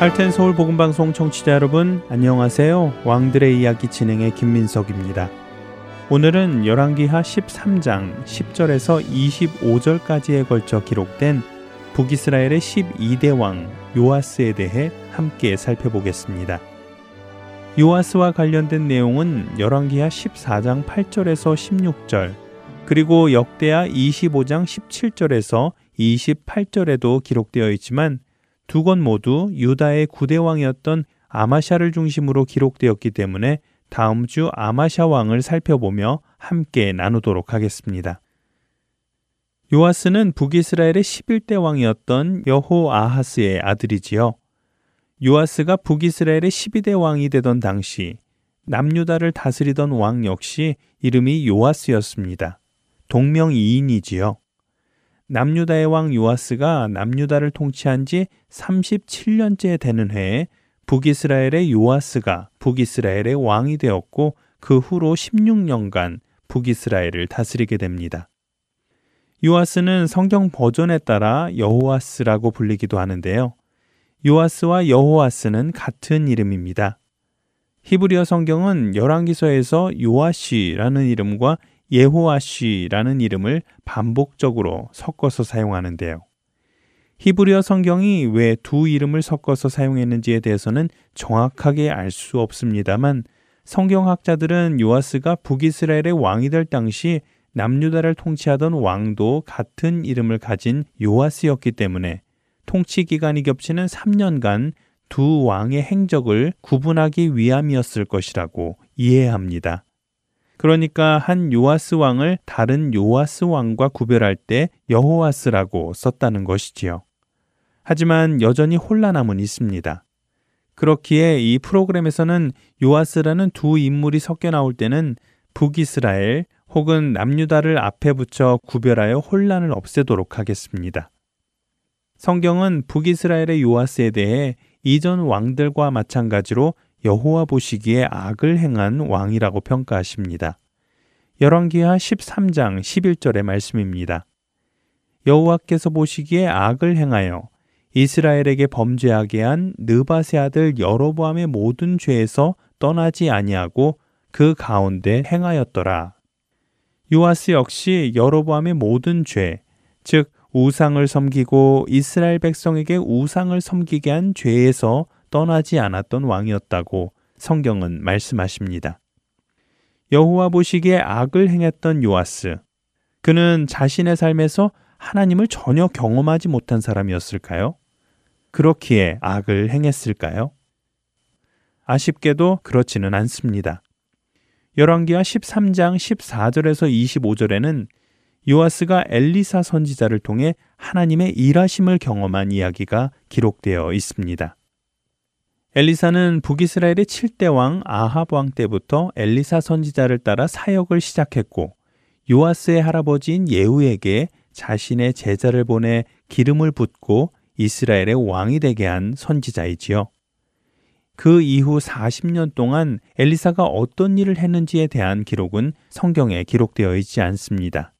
할텐 서울 복음 방송 청취자 여러분 안녕하세요. 왕들의 이야기 진행의 김민석입니다. 오늘은 열왕기하 13장 10절에서 25절까지에 걸쳐 기록된 북이스라엘의 12대 왕 요아스에 대해 함께 살펴보겠습니다. 요아스와 관련된 내용은 열왕기하 14장 8절에서 16절 그리고 역대하 25장 17절에서 28절에도 기록되어 있지만 두 권 모두 유다의 구대왕이었던 아마샤를 중심으로 기록되었기 때문에 다음 주 아마샤 왕을 살펴보며 함께 나누도록 하겠습니다. 요아스는 북이스라엘의 11대 왕이었던 여호 아하스의 아들이지요. 요아스가 북이스라엘의 12대 왕이 되던 당시 남유다를 다스리던 왕 역시 이름이 요아스였습니다. 동명이인이지요. 남유다의 왕 요아스가 남유다를 통치한 지 37년째 되는 해에 북이스라엘의 요아스가 북이스라엘의 왕이 되었고 그 후로 16년간 북이스라엘을 다스리게 됩니다. 요아스는 성경 버전에 따라 여호아스라고 불리기도 하는데요. 요아스와 여호아스는 같은 이름입니다. 히브리어 성경은 열왕기서에서 요아시라는 이름과 예호아시라는 이름을 반복적으로 섞어서 사용하는데요. 히브리어 성경이 왜 두 이름을 섞어서 사용했는지에 대해서는 정확하게 알 수 없습니다만 성경학자들은 요아스가 북이스라엘의 왕이 될 당시 남유다를 통치하던 왕도 같은 이름을 가진 요아스였기 때문에 통치 기간이 겹치는 3년간 두 왕의 행적을 구분하기 위함이었을 것이라고 이해합니다. 그러니까 한 요아스 왕을 다른 요아스 왕과 구별할 때 여호와스라고 썼다는 것이지요. 하지만 여전히 혼란함은 있습니다. 그렇기에 이 프로그램에서는 요아스라는 두 인물이 섞여 나올 때는 북이스라엘 혹은 남유다를 앞에 붙여 구별하여 혼란을 없애도록 하겠습니다. 성경은 북이스라엘의 요아스에 대해 이전 왕들과 마찬가지로 여호와 보시기에 악을 행한 왕이라고 평가하십니다. 열왕기하 13장 11절의 말씀입니다. 여호와께서 보시기에 악을 행하여 이스라엘에게 범죄하게 한 느바세 아들 여로보암의 모든 죄에서 떠나지 아니하고 그 가운데 행하였더라. 요아스 역시 여로보암의 모든 죄, 즉 우상을 섬기고 이스라엘 백성에게 우상을 섬기게 한 죄에서 떠나지 않았던 왕이었다고 성경은 말씀하십니다. 여호와 보시기에 악을 행했던 요아스. 그는 자신의 삶에서 하나님을 전혀 경험하지 못한 사람이었을까요? 그렇기에 악을 행했을까요? 아쉽게도 그렇지는 않습니다. 열왕기하 13장 14절에서 25절에는 요아스가 엘리사 선지자를 통해 하나님의 일하심을 경험한 이야기가 기록되어 있습니다. 엘리사는 북이스라엘의 7대 왕 아합 왕 때부터 엘리사 선지자를 따라 사역을 시작했고 요아스의 할아버지인 예후에게 자신의 제자를 보내 기름을 붓고 이스라엘의 왕이 되게 한 선지자이지요. 그 이후 40년 동안 엘리사가 어떤 일을 했는지에 대한 기록은 성경에 기록되어 있지 않습니다.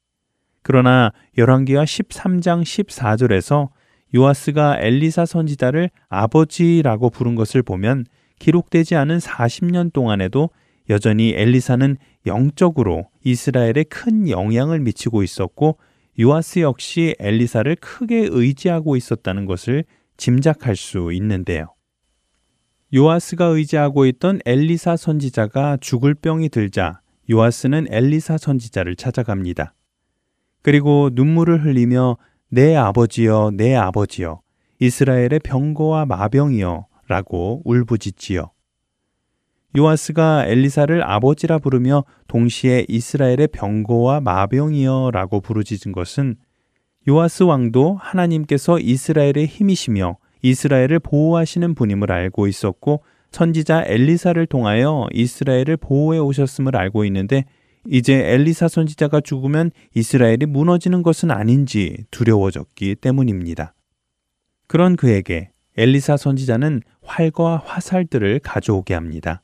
그러나 열왕기와 13장 14절에서 요아스가 엘리사 선지자를 아버지라고 부른 것을 보면 기록되지 않은 40년 동안에도 여전히 엘리사는 영적으로 이스라엘에 큰 영향을 미치고 있었고 요아스 역시 엘리사를 크게 의지하고 있었다는 것을 짐작할 수 있는데요. 요아스가 의지하고 있던 엘리사 선지자가 죽을 병이 들자 요아스는 엘리사 선지자를 찾아갑니다. 그리고 눈물을 흘리며 내 아버지여, 내 아버지여, 이스라엘의 병거와 마병이여, 라고 울부짖지요. 요아스가 엘리사를 아버지라 부르며 동시에 이스라엘의 병거와 마병이여 라고 부르짖은 것은 요아스 왕도 하나님께서 이스라엘의 힘이시며 이스라엘을 보호하시는 분임을 알고 있었고 선지자 엘리사를 통하여 이스라엘을 보호해 오셨음을 알고 있는데 이제 엘리사 선지자가 죽으면 이스라엘이 무너지는 것은 아닌지 두려워졌기 때문입니다. 그런 그에게 엘리사 선지자는 활과 화살들을 가져오게 합니다.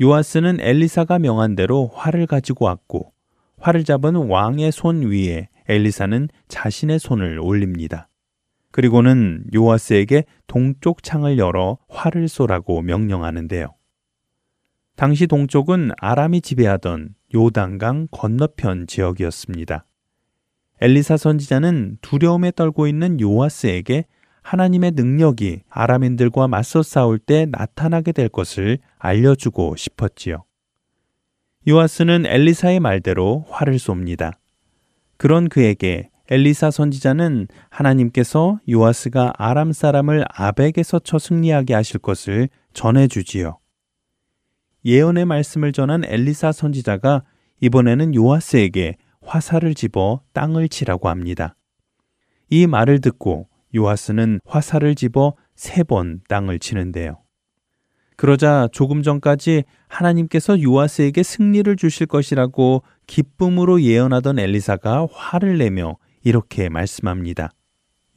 요아스는 엘리사가 명한 대로 활을 가지고 왔고 활을 잡은 왕의 손 위에 엘리사는 자신의 손을 올립니다. 그리고는 요아스에게 동쪽 창을 열어 활을 쏘라고 명령하는데요. 당시 동쪽은 아람이 지배하던 요단강 건너편 지역이었습니다. 엘리사 선지자는 두려움에 떨고 있는 요아스에게 하나님의 능력이 아람인들과 맞서 싸울 때 나타나게 될 것을 알려주고 싶었지요. 요아스는 엘리사의 말대로 활을 쏩니다. 그런 그에게 엘리사 선지자는 하나님께서 요아스가 아람 사람을 아벡에서 쳐 승리하게 하실 것을 전해주지요. 예언의 말씀을 전한 엘리사 선지자가 이번에는 요아스에게 화살을 집어 땅을 치라고 합니다. 이 말을 듣고 요아스는 화살을 집어 세 번 땅을 치는데요. 그러자 조금 전까지 하나님께서 요아스에게 승리를 주실 것이라고 기쁨으로 예언하던 엘리사가 화를 내며 이렇게 말씀합니다.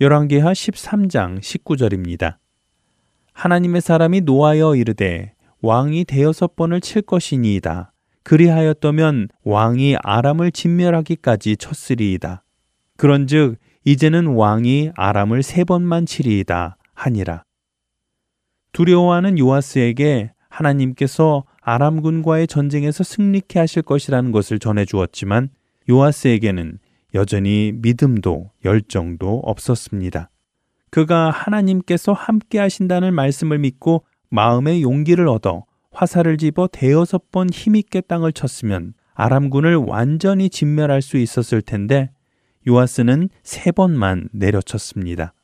열왕기하 13장 19절입니다. 하나님의 사람이 노하여 이르되 왕이 대여섯 번을 칠 것이니이다. 그리하였더면 왕이 아람을 진멸하기까지 쳤으리이다. 그런즉 이제는 왕이 아람을 세 번만 치리이다 하니라. 두려워하는 요아스에게 하나님께서 아람군과의 전쟁에서 승리케 하실 것이라는 것을 전해 주었지만 요아스에게는 여전히 믿음도 열정도 없었습니다. 그가 하나님께서 함께 하신다는 말씀을 믿고 마음의 용기를 얻어 화살을 집어 대여섯 번 힘있게 땅을 쳤으면 아람군을 완전히 진멸할 수 있었을 텐데 요아스는 세 번만 내려쳤습니다.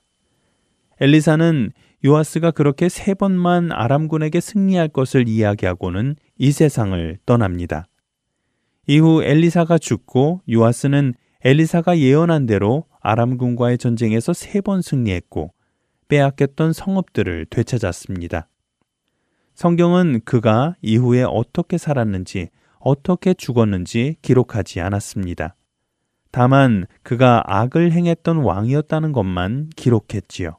엘리사는 요아스가 그렇게 세 번만 아람군에게 승리할 것을 이야기하고는 이 세상을 떠납니다. 이후 엘리사가 죽고 요아스는 엘리사가 예언한 대로 아람군과의 전쟁에서 세 번 승리했고 빼앗겼던 성읍들을 되찾았습니다. 성경은 그가 이후에 어떻게 살았는지, 어떻게 죽었는지 기록하지 않았습니다. 다만 그가 악을 행했던 왕이었다는 것만 기록했지요.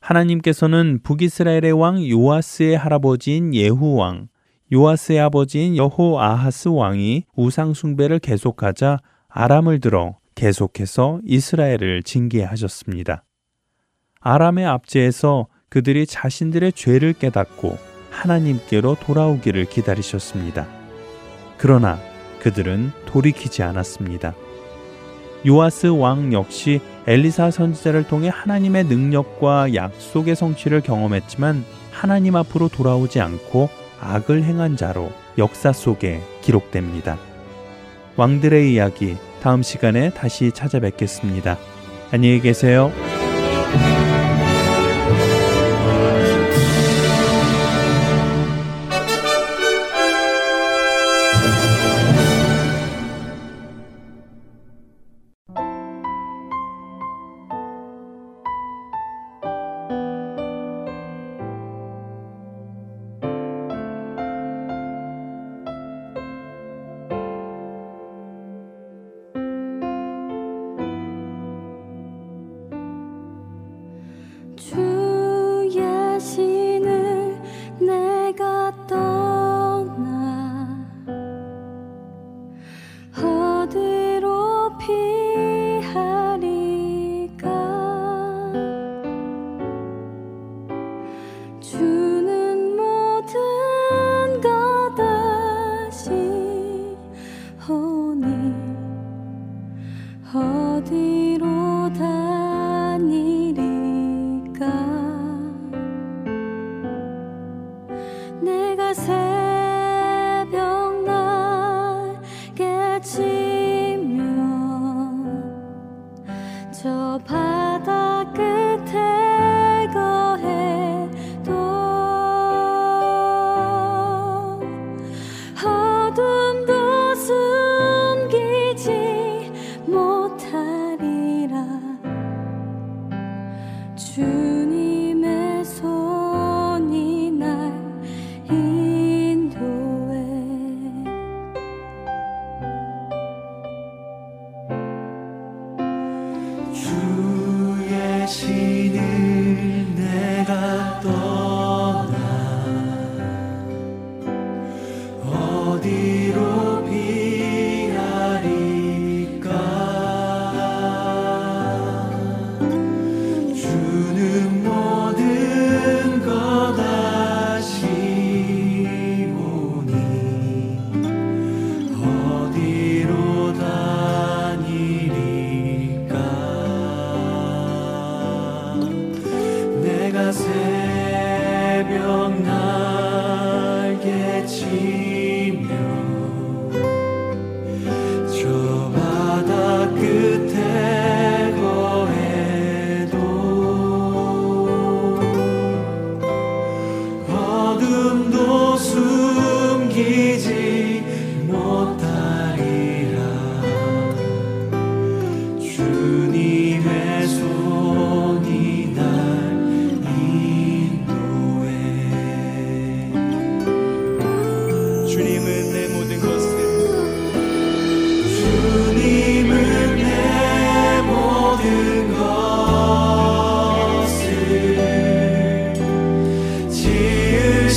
하나님께서는 북이스라엘의 왕 요아스의 할아버지인 예후 왕, 요아스의 아버지인 여호 아하스 왕이 우상 숭배를 계속하자 아람을 들어 계속해서 이스라엘을 징계하셨습니다. 아람의 압제에서 그들이 자신들의 죄를 깨닫고 하나님께로 돌아오기를 기다리셨습니다. 그러나 그들은 돌이키지 않았습니다. 요아스 왕 역시 엘리사 선지자를 통해 하나님의 능력과 약속의 성취를 경험했지만 하나님 앞으로 돌아오지 않고 악을 행한 자로 역사 속에 기록됩니다. 왕들의 이야기 다음 시간에 다시 찾아뵙겠습니다. 안녕히 계세요.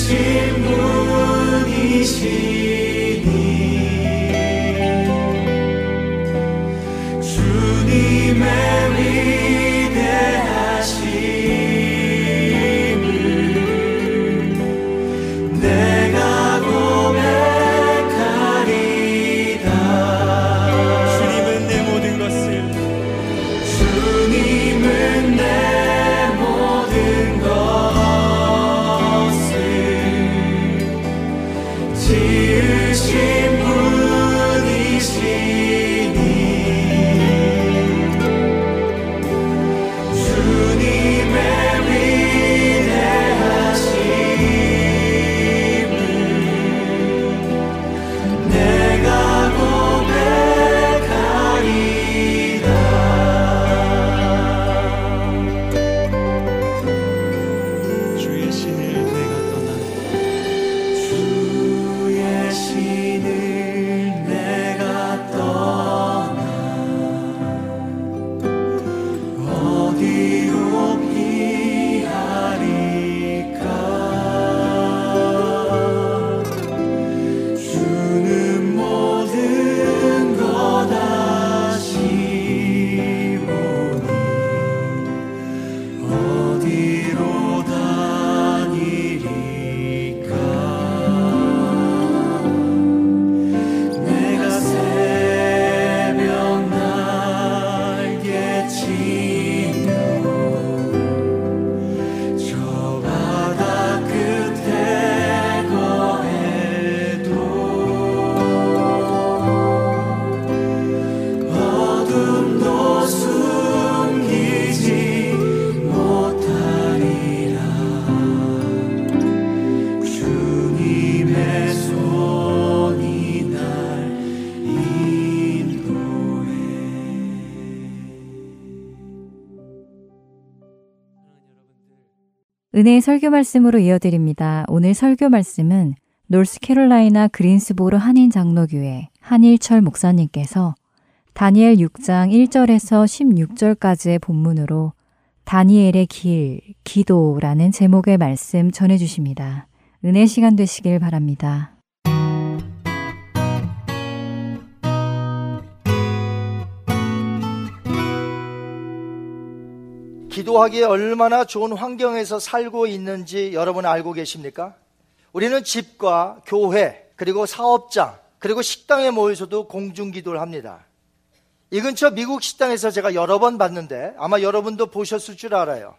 신분이시 은혜의 설교 말씀으로 이어드립니다. 오늘 설교 말씀은 노스캐롤라이나 그린스보르 한인 장로교회 한일철 목사님께서 다니엘 6장 1절에서 16절까지의 본문으로 다니엘의 길, 기도라는 제목의 말씀 전해 주십니다. 은혜 시간 되시길 바랍니다. 기도하기에 얼마나 좋은 환경에서 살고 있는지 여러분 알고 계십니까? 우리는 집과 교회, 그리고 사업장, 그리고 식당에 모여서도 공중 기도를 합니다. 이 근처 미국 식당에서 제가 여러 번 봤는데 아마 여러분도 보셨을 줄 알아요.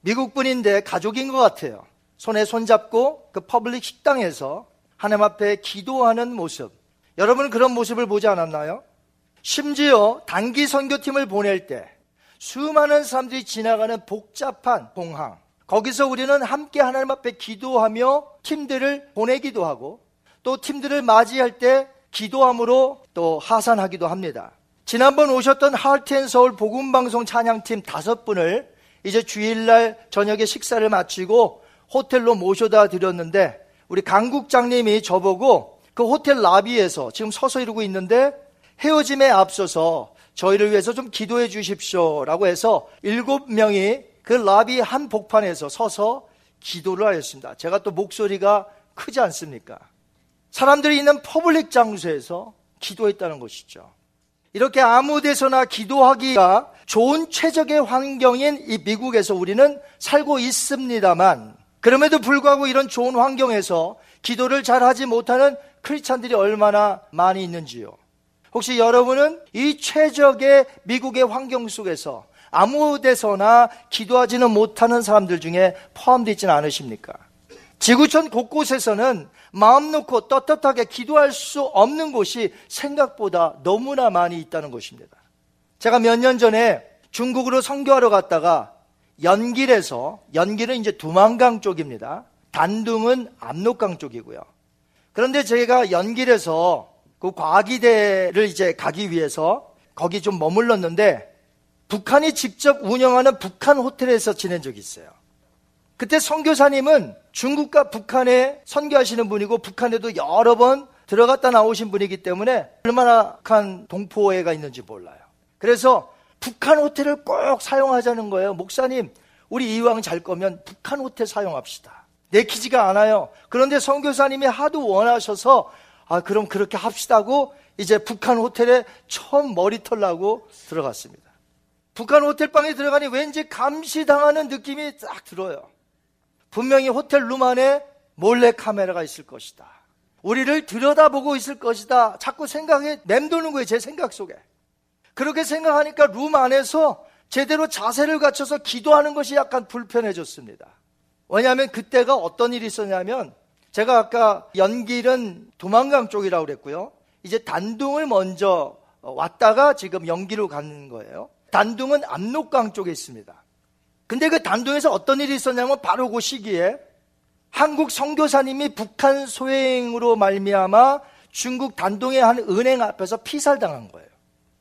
미국 분인데 가족인 것 같아요. 손에 손잡고 그 public 식당에서 하나님 앞에 기도하는 모습. 여러분은 그런 모습을 보지 않았나요? 심지어 단기 선교팀을 보낼 때 수많은 사람들이 지나가는 복잡한 공항. 거기서 우리는 함께 하나님 앞에 기도하며 팀들을 보내기도 하고 또 팀들을 맞이할 때 기도함으로 또 하산하기도 합니다. 지난번 오셨던 하트앤 서울 복음방송 찬양팀 다섯 분을 이제 주일날 저녁에 식사를 마치고 호텔로 모셔다 드렸는데 우리 강국장님이 저보고 그 호텔 라비에서 지금 서서 이러고 있는데 헤어짐에 앞서서 저희를 위해서 좀 기도해 주십시오. 라고 해서 일곱 명이 그 로비 한 복판에서 서서 기도를 하였습니다. 제가 또 목소리가 크지 않습니까? 사람들이 있는 public 장소에서 기도했다는 것이죠. 이렇게 아무 데서나 기도하기가 좋은 최적의 환경인 이 미국에서 우리는 살고 있습니다만 그럼에도 불구하고 이런 좋은 환경에서 기도를 잘 하지 못하는 크리스찬들이 얼마나 많이 있는지요. 혹시 여러분은 이 최적의 미국의 환경 속에서 아무 데서나 기도하지는 못하는 사람들 중에 포함되어 있지는 않으십니까? 지구촌 곳곳에서는 마음 놓고 떳떳하게 기도할 수 없는 곳이 생각보다 너무나 많이 있다는 것입니다. 제가 몇 년 전에 중국으로 선교하러 갔다가 연길에서 연길은 이제 두만강 쪽입니다. 단둥은 압록강 쪽이고요. 그런데 제가 연길에서 그 과기대를 이제 가기 위해서 거기 좀 머물렀는데 북한이 직접 운영하는 북한 호텔에서 지낸 적이 있어요. 그때 선교사님은 중국과 북한에 선교하시는 분이고 북한에도 여러 번 들어갔다 나오신 분이기 때문에 얼마나 큰 동포애가 있는지 몰라요. 그래서 북한 호텔을 꼭 사용하자는 거예요. 목사님, 우리 이왕 잘 거면 북한 호텔 사용합시다. 내키지가 않아요. 그런데 선교사님이 하도 원하셔서 아 그럼 그렇게 합시다고 이제 북한 호텔에 처음 머리털 나고 들어갔습니다. 북한 호텔방에 들어가니 왠지 감시당하는 느낌이 딱 들어요. 분명히 호텔 룸 안에 몰래 카메라가 있을 것이다. 우리를 들여다보고 있을 것이다. 자꾸 생각에 맴도는 거예요. 제 생각 속에. 그렇게 생각하니까 룸 안에서 제대로 자세를 갖춰서 기도하는 것이 약간 불편해졌습니다. 왜냐하면 그때가 어떤 일이 있었냐면 제가 아까 연길은 도망강 쪽이라고 그랬고요. 이제 단둥을 먼저 왔다가 지금 연기로 가는 거예요. 단둥은 압록강 쪽에 있습니다. 근데 그 단둥에서 어떤 일이 있었냐면 바로 그 시기에 한국 선교사님이 북한 소행으로 말미암아 중국 단둥의 한 은행 앞에서 피살당한 거예요.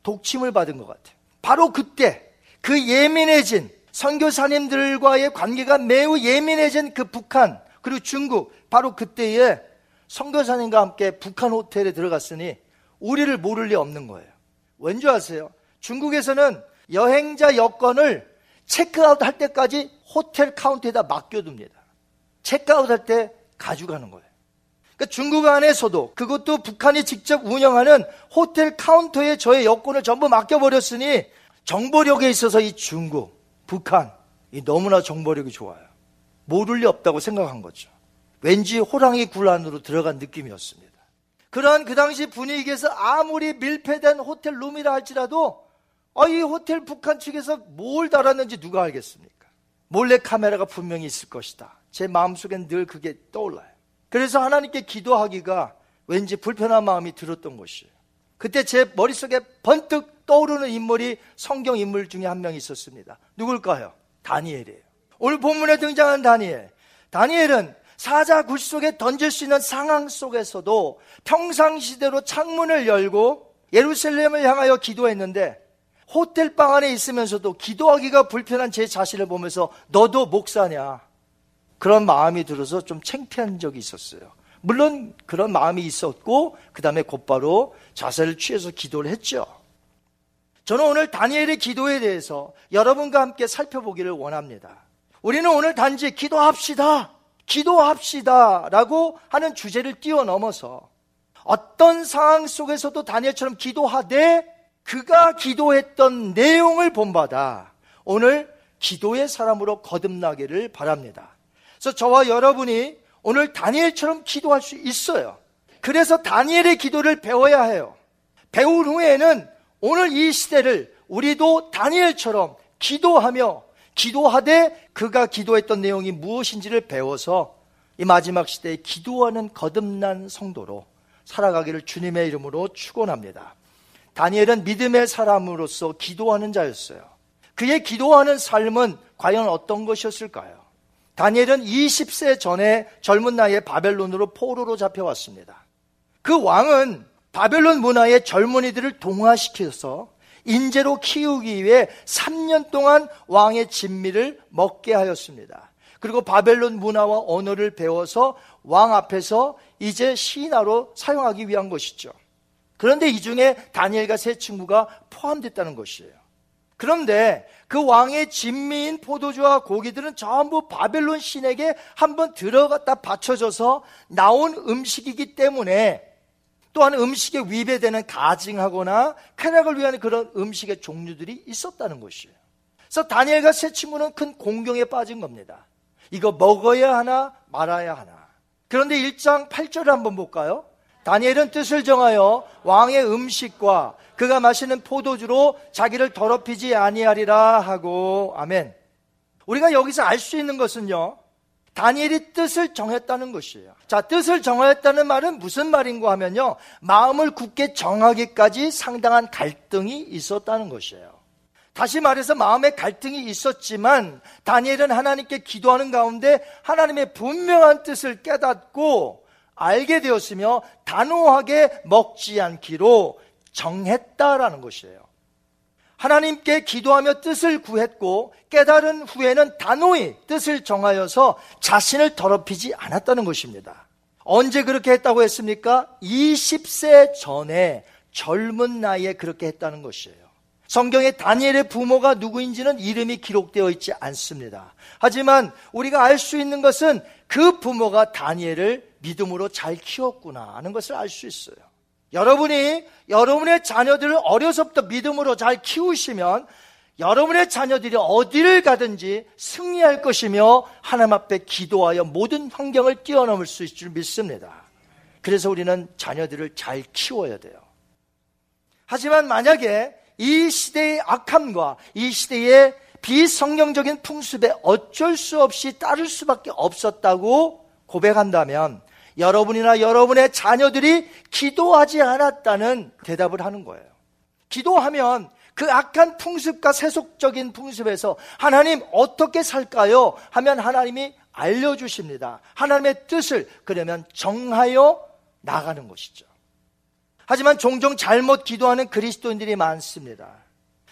독침을 받은 것 같아요. 바로 그때 그 예민해진 선교사님들과의 관계가 매우 예민해진 그 북한 그리고 중국 바로 그때에 선교사님과 함께 북한 호텔에 들어갔으니 우리를 모를 리 없는 거예요. 왠지 아세요? 중국에서는 여행자 여권을 체크아웃 할 때까지 호텔 카운트에다 맡겨둡니다. 체크아웃 할 때 가져가는 거예요. 그러니까 중국 안에서도 그것도 북한이 직접 운영하는 호텔 카운터에 저의 여권을 전부 맡겨버렸으니 정보력에 있어서 이 중국, 북한, 이 너무나 정보력이 좋아요. 모를 리 없다고 생각한 거죠. 왠지 호랑이 굴 안으로 들어간 느낌이었습니다. 그러한 그 당시 분위기에서 아무리 밀폐된 호텔 룸이라 할지라도 아, 이 호텔 북한 측에서 뭘 달았는지 누가 알겠습니까? 몰래 카메라가 분명히 있을 것이다. 제 마음속엔 늘 그게 떠올라요. 그래서 하나님께 기도하기가 왠지 불편한 마음이 들었던 것이에요. 그때 제 머릿속에 번뜩 떠오르는 인물이 성경 인물 중에 한 명 있었습니다. 누굴까요? 다니엘이에요. 오늘 본문에 등장한 다니엘. 다니엘은 사자 굴 속에 던질 수 있는 상황 속에서도 평상시대로 창문을 열고 예루살렘을 향하여 기도했는데 호텔 방 안에 있으면서도 기도하기가 불편한 제 자신을 보면서 너도 목사냐? 그런 마음이 들어서 좀 창피한 적이 있었어요. 물론 그런 마음이 있었고 그 다음에 곧바로 자세를 취해서 기도를 했죠. 저는 오늘 다니엘의 기도에 대해서 여러분과 함께 살펴보기를 원합니다. 우리는 오늘 단지 기도합시다. 기도합시다. 라고 하는 주제를 뛰어넘어서 어떤 상황 속에서도 다니엘처럼 기도하되 그가 기도했던 내용을 본받아 오늘 기도의 사람으로 거듭나기를 바랍니다. 그래서 저와 여러분이 오늘 다니엘처럼 기도할 수 있어요. 그래서 다니엘의 기도를 배워야 해요. 배운 후에는 오늘 이 시대를 우리도 다니엘처럼 기도하며 기도하되 그가 기도했던 내용이 무엇인지를 배워서 이 마지막 시대에 기도하는 거듭난 성도로 살아가기를 주님의 이름으로 축원합니다. 다니엘은 믿음의 사람으로서 기도하는 자였어요. 그의 기도하는 삶은 과연 어떤 것이었을까요? 다니엘은 20세 전에 젊은 나이에 바벨론으로 포로로 잡혀왔습니다. 그 왕은 바벨론 문화의 젊은이들을 동화시켜서 인재로 키우기 위해 3년 동안 왕의 진미를 먹게 하였습니다. 그리고 바벨론 문화와 언어를 배워서 왕 앞에서 이제 신하로 사용하기 위한 것이죠. 그런데 이 중에 다니엘과 세 친구가 포함됐다는 것이에요. 그런데 그 왕의 진미인 포도주와 고기들은 전부 바벨론 신에게 한번 들어갔다 받쳐져서 나온 음식이기 때문에 또한 음식에 위배되는 가증하거나 쾌락을 위한 그런 음식의 종류들이 있었다는 것이에요. 그래서 다니엘과 세 친구는 큰 공경에 빠진 겁니다. 이거 먹어야 하나 말아야 하나. 그런데 1장 8절을 한번 볼까요? 다니엘은 뜻을 정하여 왕의 음식과 그가 마시는 포도주로 자기를 더럽히지 아니하리라 하고 아멘. 우리가 여기서 알 수 있는 것은요. 다니엘이 뜻을 정했다는 것이에요. 자, 뜻을 정했다는 말은 무슨 말인가 하면요. 마음을 굳게 정하기까지 상당한 갈등이 있었다는 것이에요. 다시 말해서 마음에 갈등이 있었지만 다니엘은 하나님께 기도하는 가운데 하나님의 분명한 뜻을 깨닫고 알게 되었으며 단호하게 먹지 않기로 정했다라는 것이에요. 하나님께 기도하며 뜻을 구했고 깨달은 후에는 단호히 뜻을 정하여서 자신을 더럽히지 않았다는 것입니다. 언제 그렇게 했다고 했습니까? 20세 전에 젊은 나이에 그렇게 했다는 것이에요. 성경에 다니엘의 부모가 누구인지는 이름이 기록되어 있지 않습니다. 하지만 우리가 알 수 있는 것은 그 부모가 다니엘을 믿음으로 잘 키웠구나 하는 것을 알 수 있어요. 여러분이 여러분의 자녀들을 어려서부터 믿음으로 잘 키우시면 여러분의 자녀들이 어디를 가든지 승리할 것이며 하나님 앞에 기도하여 모든 환경을 뛰어넘을 수 있을 줄 믿습니다. 그래서 우리는 자녀들을 잘 키워야 돼요. 하지만 만약에 이 시대의 악함과 이 시대의 비성경적인 풍습에 어쩔 수 없이 따를 수밖에 없었다고 고백한다면 여러분이나 여러분의 자녀들이 기도하지 않았다는 대답을 하는 거예요. 기도하면 그 악한 풍습과 세속적인 풍습에서 하나님 어떻게 살까요? 하면 하나님이 알려주십니다. 하나님의 뜻을 그러면 정하여 나가는 것이죠. 하지만 종종 잘못 기도하는 그리스도인들이 많습니다.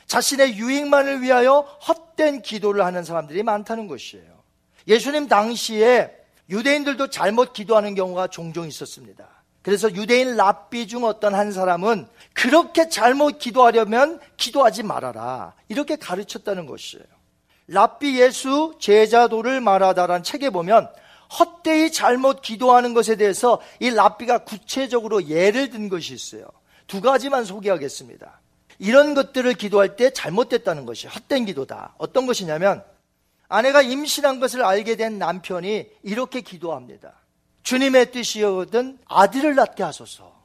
자신의 유익만을 위하여 헛된 기도를 하는 사람들이 많다는 것이에요. 예수님 당시에 유대인들도 잘못 기도하는 경우가 종종 있었습니다. 그래서 유대인 랍비 중 어떤 한 사람은 그렇게 잘못 기도하려면 기도하지 말아라. 이렇게 가르쳤다는 것이에요. 랍비 예수 제자도를 말하다라는 책에 보면 헛되이 잘못 기도하는 것에 대해서 이 랍비가 구체적으로 예를 든 것이 있어요. 두 가지만 소개하겠습니다. 이런 것들을 기도할 때 잘못됐다는 것이 헛된 기도다. 어떤 것이냐면 아내가 임신한 것을 알게 된 남편이 이렇게 기도합니다. 주님의 뜻이거든 아들을 낳게 하소서.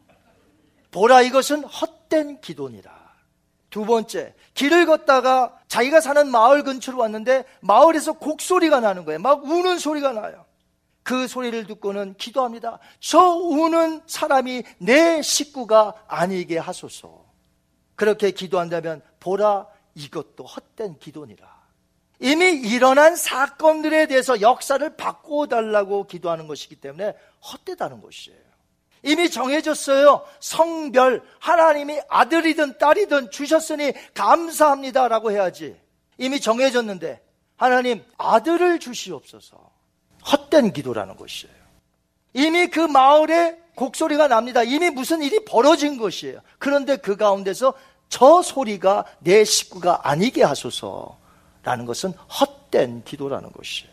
보라 이것은 헛된 기도니라. 두 번째, 길을 걷다가 자기가 사는 마을 근처로 왔는데 마을에서 곡소리가 나는 거예요. 막 우는 소리가 나요. 그 소리를 듣고는 기도합니다. 저 우는 사람이 내 식구가 아니게 하소서. 그렇게 기도한다면 보라 이것도 헛된 기도니라. 이미 일어난 사건들에 대해서 역사를 바꿔달라고 기도하는 것이기 때문에 헛되다는 것이에요. 이미 정해졌어요. 성별, 하나님이 아들이든 딸이든 주셨으니 감사합니다라고 해야지. 이미 정해졌는데, 하나님 아들을 주시옵소서. 헛된 기도라는 것이에요. 이미 그 마을에 곡소리가 납니다. 이미 무슨 일이 벌어진 것이에요. 그런데 그 가운데서 저 소리가 내 식구가 아니게 하소서. 라는 것은 헛된 기도라는 것이에요.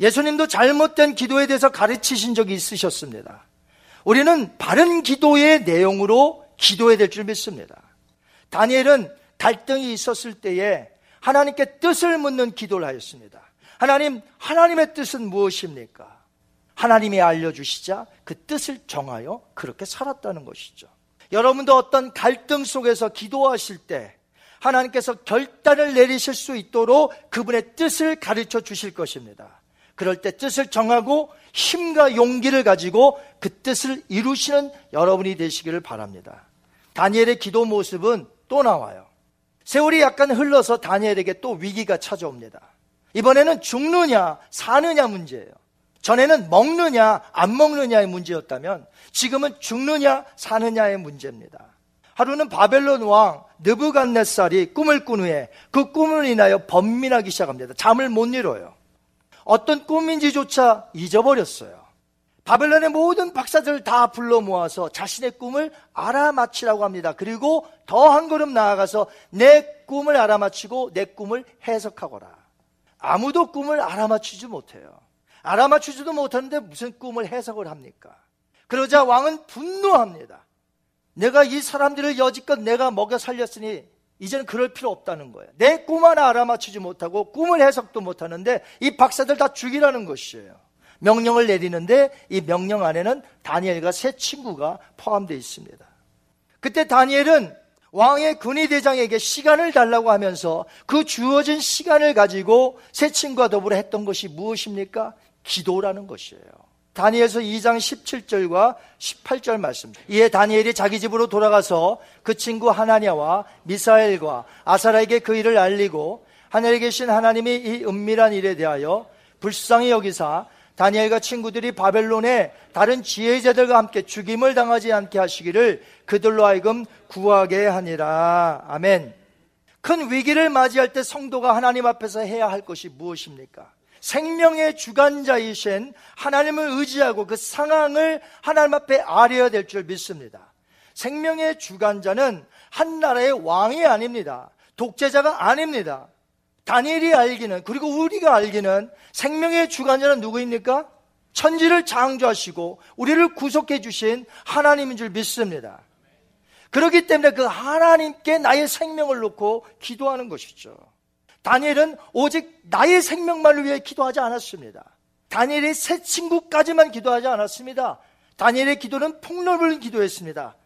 예수님도 잘못된 기도에 대해서 가르치신 적이 있으셨습니다. 우리는 바른 기도의 내용으로 기도해야 될 줄 믿습니다. 다니엘은 갈등이 있었을 때에 하나님께 뜻을 묻는 기도를 하였습니다. 하나님, 하나님의 뜻은 무엇입니까? 하나님이 알려주시자 그 뜻을 정하여 그렇게 살았다는 것이죠. 여러분도 어떤 갈등 속에서 기도하실 때 하나님께서 결단을 내리실 수 있도록 그분의 뜻을 가르쳐 주실 것입니다. 그럴 때 뜻을 정하고 힘과 용기를 가지고 그 뜻을 이루시는 여러분이 되시기를 바랍니다. 다니엘의 기도 모습은 또 나와요. 세월이 약간 흘러서 다니엘에게 또 위기가 찾아옵니다. 이번에는 죽느냐, 사느냐 문제예요. 전에는 먹느냐, 안 먹느냐의 문제였다면 지금은 죽느냐, 사느냐의 문제입니다. 하루는 바벨론 왕 느부갓네살이 꿈을 꾼 후에 그 꿈을 인하여 번민하기 시작합니다. 잠을 못 이뤄요. 어떤 꿈인지조차 잊어버렸어요. 바벨론의 모든 박사들을 다 불러 모아서 자신의 꿈을 알아맞히라고 합니다. 그리고 더 한 걸음 나아가서 내 꿈을 알아맞히고 내 꿈을 해석하거라. 아무도 꿈을 알아맞히지 못해요. 알아맞히지도 못하는데 무슨 꿈을 해석을 합니까? 그러자 왕은 분노합니다. 내가 이 사람들을 여지껏 내가 먹여 살렸으니 이제는 그럴 필요 없다는 거예요. 내 꿈 하나 알아맞히지 못하고 꿈을 해석도 못하는데 이 박사들 다 죽이라는 것이에요. 명령을 내리는데 이 명령 안에는 다니엘과 세 친구가 포함되어 있습니다. 그때 다니엘은 왕의 군의대장에게 시간을 달라고 하면서 그 주어진 시간을 가지고 세 친구와 더불어 했던 것이 무엇입니까? 기도라는 것이에요. 다니엘서 2장 17절과 18절 말씀. 이에 다니엘이 자기 집으로 돌아가서 그 친구 하나냐와 미사엘과 아사라에게 그 일을 알리고 하늘에 계신 하나님이 이 은밀한 일에 대하여 불쌍히 여기사 다니엘과 친구들이 바벨론의 다른 지혜자들과 함께 죽임을 당하지 않게 하시기를 그들로 하여금 구하게 하니라. 아멘. 큰 위기를 맞이할 때 성도가 하나님 앞에서 해야 할 것이 무엇입니까? 생명의 주관자이신 하나님을 의지하고 그 상황을 하나님 앞에 아려야 될 줄 믿습니다. 생명의 주관자는 한 나라의 왕이 아닙니다. 독재자가 아닙니다. 다니엘이 알기는 그리고 우리가 알기는 생명의 주관자는 누구입니까? 천지를 창조하시고 우리를 구속해 주신 하나님인 줄 믿습니다. 그렇기 때문에 그 하나님께 나의 생명을 놓고 기도하는 것이죠. 다니엘은 오직 나의 생명만을 위해 기도하지 않았습니다. 다니엘의 새 친구까지만 기도하지 않았습니다. 다니엘의 기도는 폭넓은 기도였습니다.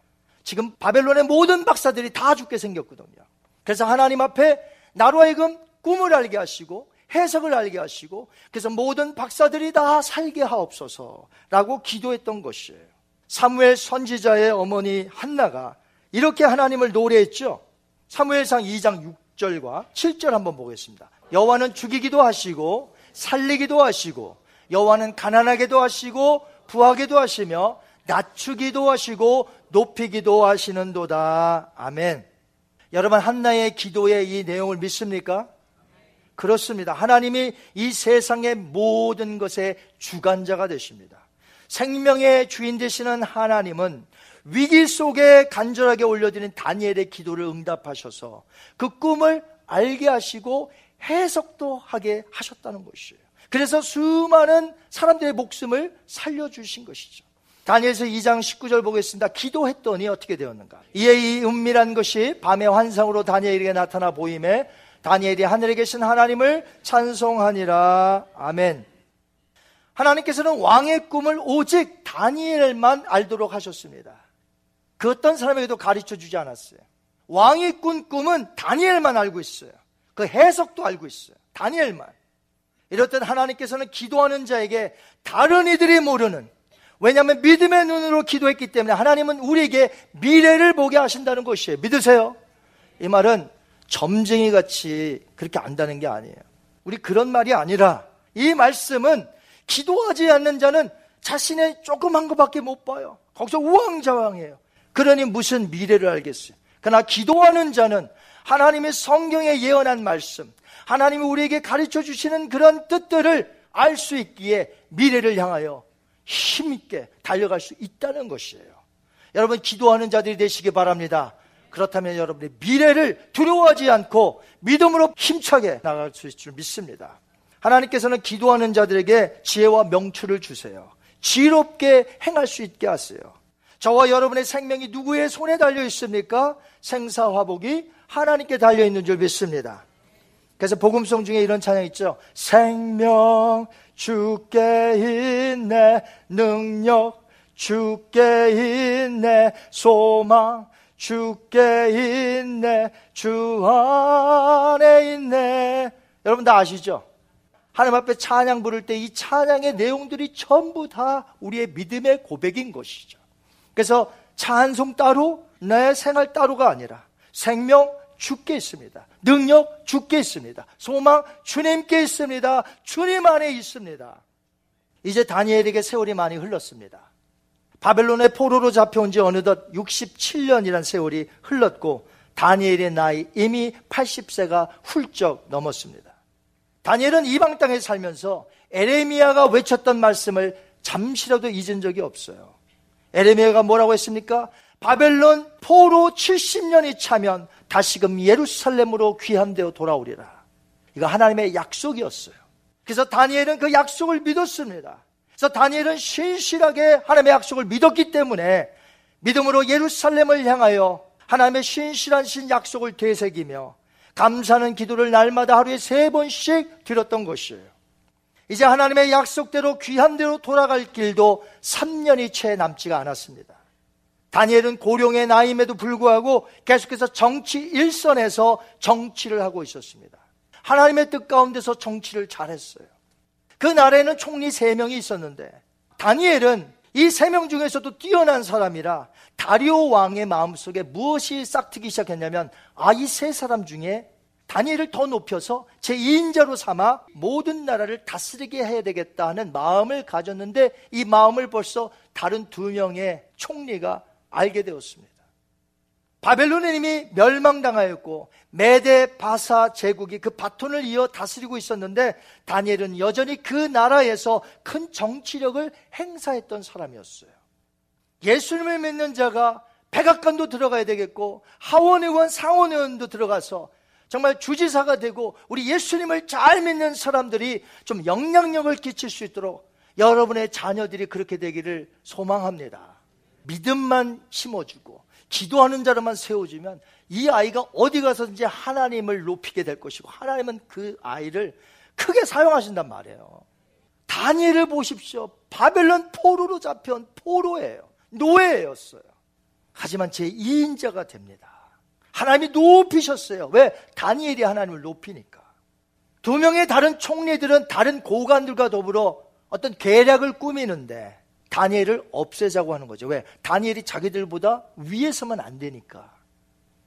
지금 바벨론의 모든 박사들이 다 죽게 생겼거든요. 그래서 하나님 앞에 나로 하여금 꿈을 알게 하시고 해석을 알게 하시고 그래서 모든 박사들이 다 살게 하옵소서라고 기도했던 것이에요. 사무엘 선지자의 어머니 한나가 이렇게 하나님을 노래했죠. 사무엘상 2장 6절과 7절 한번 보겠습니다. 여호와는 죽이기도 하시고 살리기도 하시고 여호와는 가난하게도 하시고 부하게도 하시며 낮추기도 하시고 높이기도 하시는도다. 아멘. 여러분 한나의 기도의 이 내용을 믿습니까? 그렇습니다. 하나님이 이 세상의 모든 것의 주관자가 되십니다. 생명의 주인 되시는 하나님은 위기 속에 간절하게 올려드린 다니엘의 기도를 응답하셔서 그 꿈을 알게 하시고 해석도 하게 하셨다는 것이에요. 그래서 수많은 사람들의 목숨을 살려주신 것이죠. 다니엘서 2장 19절 보겠습니다. 기도했더니 어떻게 되었는가? 이에 이 은밀한 것이 밤의 환상으로 다니엘에게 나타나 보임에 다니엘이 하늘에 계신 하나님을 찬송하니라. 아멘. 하나님께서는 왕의 꿈을 오직 다니엘만 알도록 하셨습니다. 그 어떤 사람에게도 가르쳐 주지 않았어요. 왕이 꾼 꿈은 다니엘만 알고 있어요. 그 해석도 알고 있어요. 다니엘만. 이렇듯 하나님께서는 기도하는 자에게 다른 이들이 모르는 왜냐하면 믿음의 눈으로 기도했기 때문에 하나님은 우리에게 미래를 보게 하신다는 것이에요. 믿으세요? 이 말은 점쟁이 같이 그렇게 안다는 게 아니에요. 우리 그런 말이 아니라 이 말씀은 기도하지 않는 자는 자신의 조그만 것밖에 못 봐요. 거기서 우왕좌왕해요. 그러니 무슨 미래를 알겠어요. 그러나 기도하는 자는 하나님의 성경에 예언한 말씀, 하나님이 우리에게 가르쳐 주시는 그런 뜻들을 알 수 있기에 미래를 향하여 힘있게 달려갈 수 있다는 것이에요. 여러분, 기도하는 자들이 되시기 바랍니다. 그렇다면 여러분의 미래를 두려워하지 않고 믿음으로 힘차게 나갈 수 있을 줄 믿습니다. 하나님께서는 기도하는 자들에게 지혜와 명추를 주세요. 지롭게 행할 수 있게 하세요. 저와 여러분의 생명이 누구의 손에 달려 있습니까? 생사화복이 하나님께 달려 있는 줄 믿습니다. 그래서 복음성 중에 이런 찬양 있죠. 생명 주께 있네 능력 주께 있네 소망 주께 있네 주 안에 있네 여러분 다 아시죠? 하나님 앞에 찬양 부를 때 이 찬양의 내용들이 전부 다 우리의 믿음의 고백인 것이죠. 그래서 찬송 따로 내 생활 따로가 아니라 생명 주께 있습니다. 능력 주께 있습니다. 소망 주님께 있습니다. 주님 안에 있습니다. 이제 다니엘에게 세월이 많이 흘렀습니다. 바벨론의 포로로 잡혀온 지 어느덧 67년이란 세월이 흘렀고 다니엘의 나이 이미 80세가 훌쩍 넘었습니다. 다니엘은 이방 땅에 살면서 에레미야가 외쳤던 말씀을 잠시라도 잊은 적이 없어요. 에레미야가 뭐라고 했습니까? 바벨론 포로 70년이 차면 다시금 예루살렘으로 귀함되어 돌아오리라. 이거 하나님의 약속이었어요. 그래서 다니엘은 그 약속을 믿었습니다. 그래서 다니엘은 신실하게 하나님의 약속을 믿었기 때문에 믿음으로 예루살렘을 향하여 하나님의 신실한 신 약속을 되새기며 감사하는 기도를 날마다 하루에 세 번씩 드렸던 것이에요. 이제 하나님의 약속대로 귀한 대로 돌아갈 길도 3년이 채 남지가 않았습니다. 다니엘은 고령의 나임에도 불구하고 계속해서 정치 일선에서 정치를 하고 있었습니다. 하나님의 뜻 가운데서 정치를 잘했어요. 그 나라에는 총리 세 명이 있었는데 다니엘은 이세명 중에서도 뛰어난 사람이라 다리오 왕의 마음속에 무엇이 싹트기 시작했냐면 아 이 세 사람 중에 다니엘을 더 높여서 제 2인자로 삼아 모든 나라를 다스리게 해야 되겠다 하는 마음을 가졌는데 이 마음을 벌써 다른 두 명의 총리가 알게 되었습니다. 바벨론은 이미 멸망당하였고 메데 바사 제국이 그 바톤을 이어 다스리고 있었는데 다니엘은 여전히 그 나라에서 큰 정치력을 행사했던 사람이었어요. 예수님을 믿는 자가 백악관도 들어가야 되겠고 하원의원, 상원의원도 들어가서 정말 주지사가 되고 우리 예수님을 잘 믿는 사람들이 좀 영향력을 끼칠 수 있도록 여러분의 자녀들이 그렇게 되기를 소망합니다. 믿음만 심어주고 기도하는 자로만 세워주면 이 아이가 어디 가서든지 하나님을 높이게 될 것이고 하나님은 그 아이를 크게 사용하신단 말이에요. 다니엘을 보십시오. 바벨론 포로로 잡혀온 포로예요. 노예였어요. 하지만 제 2인자가 됩니다. 하나님이 높이셨어요. 왜? 다니엘이 하나님을 높이니까. 두 명의 다른 총리들은 다른 고관들과 더불어 어떤 계략을 꾸미는데 다니엘을 없애자고 하는 거죠. 왜? 다니엘이 자기들보다 위에서만 안 되니까.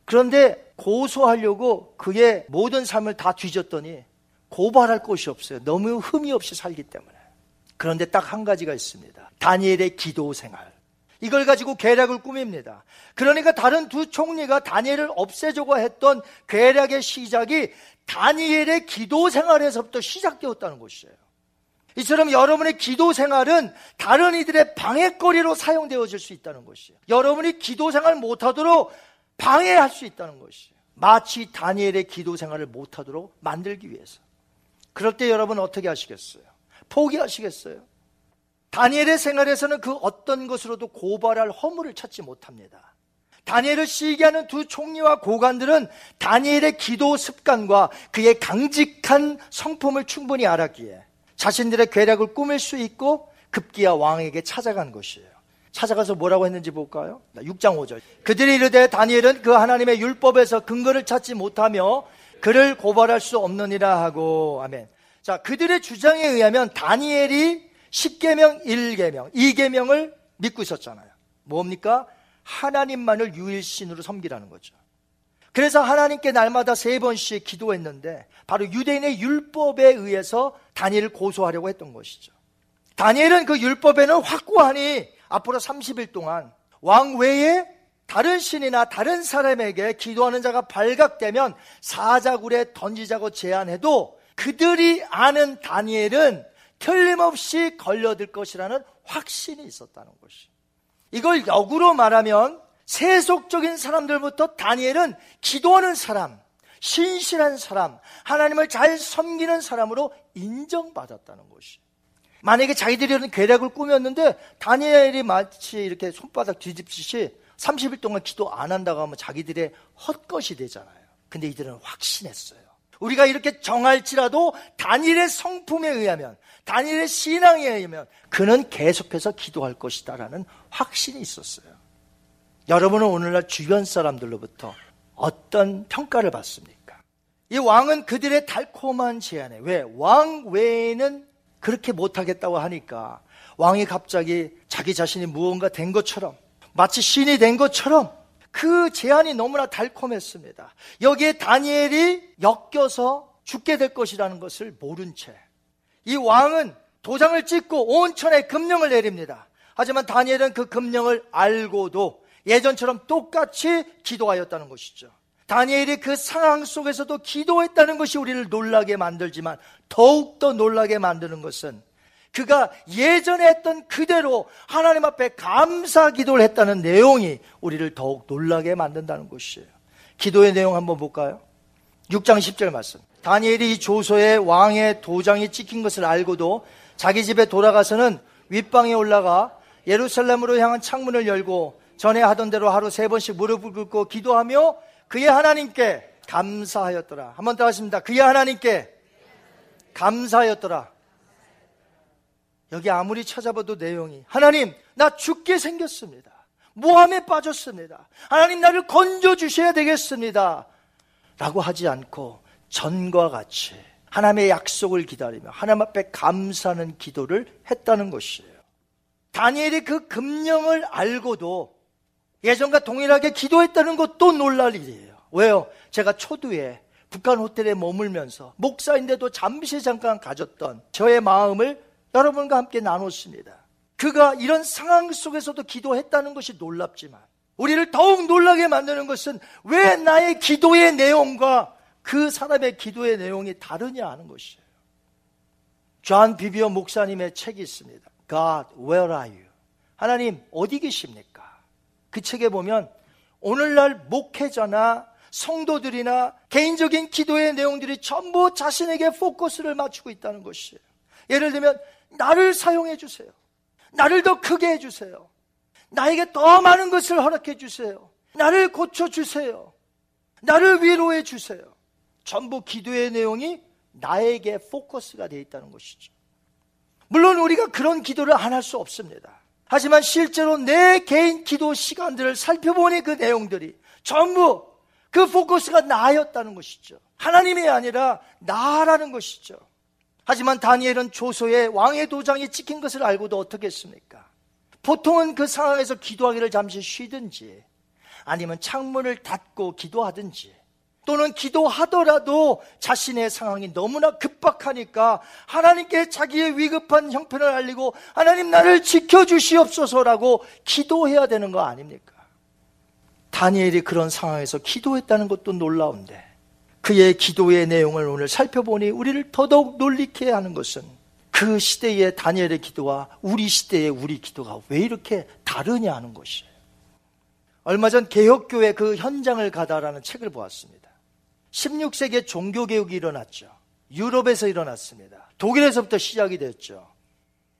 그런데 고소하려고 그의 모든 삶을 다 뒤졌더니 고발할 곳이 없어요. 너무 흠이 없이 살기 때문에. 그런데 딱 한 가지가 있습니다. 다니엘의 기도 생활. 이걸 가지고 계략을 꾸밉니다. 그러니까 다른 두 총리가 다니엘을 없애자고 했던 계략의 시작이 다니엘의 기도 생활에서부터 시작되었다는 것이에요. 이처럼 여러분의 기도 생활은 다른 이들의 방해거리로 사용되어질 수 있다는 것이에요. 여러분이 기도 생활 못하도록 방해할 수 있다는 것이에요. 마치 다니엘의 기도 생활을 못하도록 만들기 위해서. 그럴 때 여러분 어떻게 하시겠어요? 포기하시겠어요? 다니엘의 생활에서는 그 어떤 것으로도 고발할 허물을 찾지 못합니다. 다니엘을 시기 하는 두 총리와 고관들은 다니엘의 기도 습관과 그의 강직한 성품을 충분히 알았기에 자신들의 계략을 꾸밀 수 있고 급기야 왕에게 찾아간 것이에요. 찾아가서 뭐라고 했는지 볼까요? 6장 5절. 그들이 이르되 다니엘은 그 하나님의 율법에서 근거를 찾지 못하며 그를 고발할 수 없느니라 하고 아멘. 자, 그들의 주장에 의하면 다니엘이 10계명, 1계명, 2계명을 믿고 있었잖아요. 뭡니까? 하나님만을 유일신으로 섬기라는 거죠. 그래서 하나님께 날마다 세 번씩 기도했는데 바로 유대인의 율법에 의해서 다니엘을 고소하려고 했던 것이죠. 다니엘은 그 율법에는 확고하니 앞으로 30일 동안 왕 외에 다른 신이나 다른 사람에게 기도하는 자가 발각되면 사자굴에 던지자고 제안해도 그들이 아는 다니엘은 틀림없이 걸려들 것이라는 확신이 있었다는 것이. 이걸 역으로 말하면 세속적인 사람들부터 다니엘은 기도하는 사람, 신실한 사람, 하나님을 잘 섬기는 사람으로 인정받았다는 것이. 만약에 자기들이 계략을 꾸몄는데 다니엘이 마치 이렇게 손바닥 뒤집듯이 30일 동안 기도 안 한다고 하면 자기들의 헛것이 되잖아요. 근데 이들은 확신했어요. 우리가 이렇게 정할지라도 다니엘의 성품에 의하면 다니엘의 신앙에 의하면 그는 계속해서 기도할 것이다라는 확신이 있었어요. 여러분은 오늘날 주변 사람들로부터 어떤 평가를 받습니까? 이 왕은 그들의 달콤한 제안에 왜? 왕 외에는 그렇게 못하겠다고 하니까 왕이 갑자기 자기 자신이 무언가 된 것처럼 마치 신이 된 것처럼 그 제안이 너무나 달콤했습니다. 여기에 다니엘이 엮여서 죽게 될 것이라는 것을 모른 채 이 왕은 도장을 찍고 온천에 금령을 내립니다. 하지만 다니엘은 그 금령을 알고도 예전처럼 똑같이 기도하였다는 것이죠. 다니엘이 그 상황 속에서도 기도했다는 것이 우리를 놀라게 만들지만 더욱더 놀라게 만드는 것은 그가 예전에 했던 그대로 하나님 앞에 감사 기도를 했다는 내용이 우리를 더욱 놀라게 만든다는 것이에요. 기도의 내용 한번 볼까요? 6장 10절 말씀. 다니엘이 이 조서에 왕의 도장이 찍힌 것을 알고도 자기 집에 돌아가서는 윗방에 올라가 예루살렘으로 향한 창문을 열고 전에 하던 대로 하루 세 번씩 무릎을 꿇고 기도하며 그의 하나님께 감사하였더라. 한 번 더 하십니다. 그의 하나님께 감사하였더라. 여기 아무리 찾아봐도 내용이 하나님 나 죽게 생겼습니다. 모함에 빠졌습니다. 하나님 나를 건져 주셔야 되겠습니다. 라고 하지 않고 전과 같이 하나님의 약속을 기다리며 하나님 앞에 감사하는 기도를 했다는 것이에요. 다니엘이 그 금령을 알고도 예전과 동일하게 기도했다는 것도 놀랄 일이에요. 왜요? 제가 초두에 북한 호텔에 머물면서 목사인데도 잠시 잠깐 가졌던 저의 마음을 여러분과 함께 나눴습니다. 그가 이런 상황 속에서도 기도했다는 것이 놀랍지만 우리를 더욱 놀라게 만드는 것은 왜 나의 기도의 내용과 그 사람의 기도의 내용이 다르냐 하는 것이에요. 존 비비어 목사님의 책이 있습니다. God, where are you? 하나님, 어디 계십니까? 그 책에 보면 오늘날 목회자나 성도들이나 개인적인 기도의 내용들이 전부 자신에게 포커스를 맞추고 있다는 것이에요. 예를 들면, 나를 사용해 주세요. 나를 더 크게 해 주세요. 나에게 더 많은 것을 허락해 주세요. 나를 고쳐 주세요. 나를 위로해 주세요. 전부 기도의 내용이 나에게 포커스가 되어 있다는 것이죠. 물론 우리가 그런 기도를 안 할 수 없습니다. 하지만 실제로 내 개인 기도 시간들을 살펴보니 그 내용들이 전부 그 포커스가 나였다는 것이죠. 하나님이 아니라 나라는 것이죠. 하지만 다니엘은 조소에 왕의 도장이 찍힌 것을 알고도 어떻게 했습니까? 보통은 그 상황에서 기도하기를 잠시 쉬든지 아니면 창문을 닫고 기도하든지 또는 기도하더라도 자신의 상황이 너무나 급박하니까 하나님께 자기의 위급한 형편을 알리고 하나님 나를 지켜주시옵소서라고 기도해야 되는 거 아닙니까? 다니엘이 그런 상황에서 기도했다는 것도 놀라운데 그의 기도의 내용을 오늘 살펴보니 우리를 더더욱 놀리게 하는 것은 그 시대의 다니엘의 기도와 우리 시대의 우리 기도가 왜 이렇게 다르냐 하는 것이에요. 얼마 전 개혁교회 그 현장을 가다라는 책을 보았습니다. 16세기에 종교개혁이 일어났죠. 유럽에서 일어났습니다. 독일에서부터 시작이 됐죠.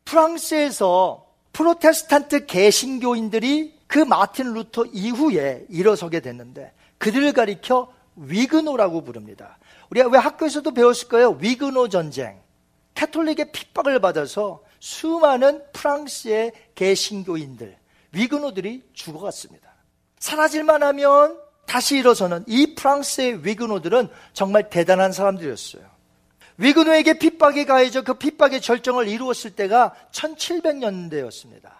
프랑스에서 프로테스탄트 개신교인들이 그 마틴 루터 이후에 일어서게 됐는데 그들을 가리켜 위그노라고 부릅니다. 우리가 왜 학교에서도 배웠을 거예요? 위그노 전쟁. 카톨릭의 핍박을 받아서 수많은 프랑스의 개신교인들, 위그노들이 죽어갔습니다. 사라질만 하면 다시 일어서는 이 프랑스의 위그노들은 정말 대단한 사람들이었어요. 위그노에게 핍박이 가해져 그 핍박의 절정을 이루었을 때가 1700년대였습니다.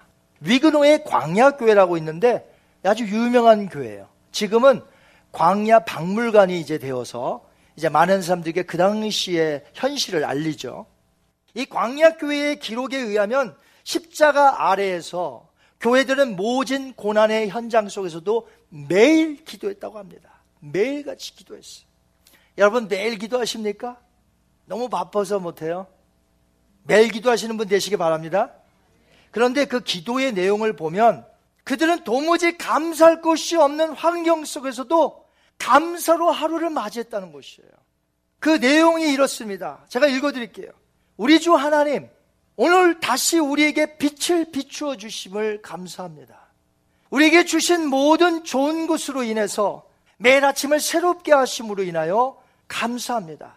위그노의 광야교회라고 있는데 아주 유명한 교회예요. 지금은 광야 박물관이 이제 되어서 이제 많은 사람들에게 그 당시의 현실을 알리죠. 이 광야 교회의 기록에 의하면 십자가 아래에서 교회들은 모진 고난의 현장 속에서도 매일 기도했다고 합니다. 매일같이 기도했어요. 여러분 매일 기도하십니까? 너무 바빠서 못해요. 매일 기도하시는 분 되시기 바랍니다. 그런데 그 기도의 내용을 보면 그들은 도무지 감사할 것이 없는 환경 속에서도 감사로 하루를 맞이했다는 것이에요. 그 내용이 이렇습니다. 제가 읽어드릴게요. 우리 주 하나님, 오늘 다시 우리에게 빛을 비추어 주심을 감사합니다. 우리에게 주신 모든 좋은 것으로 인해서 매일 아침을 새롭게 하심으로 인하여 감사합니다.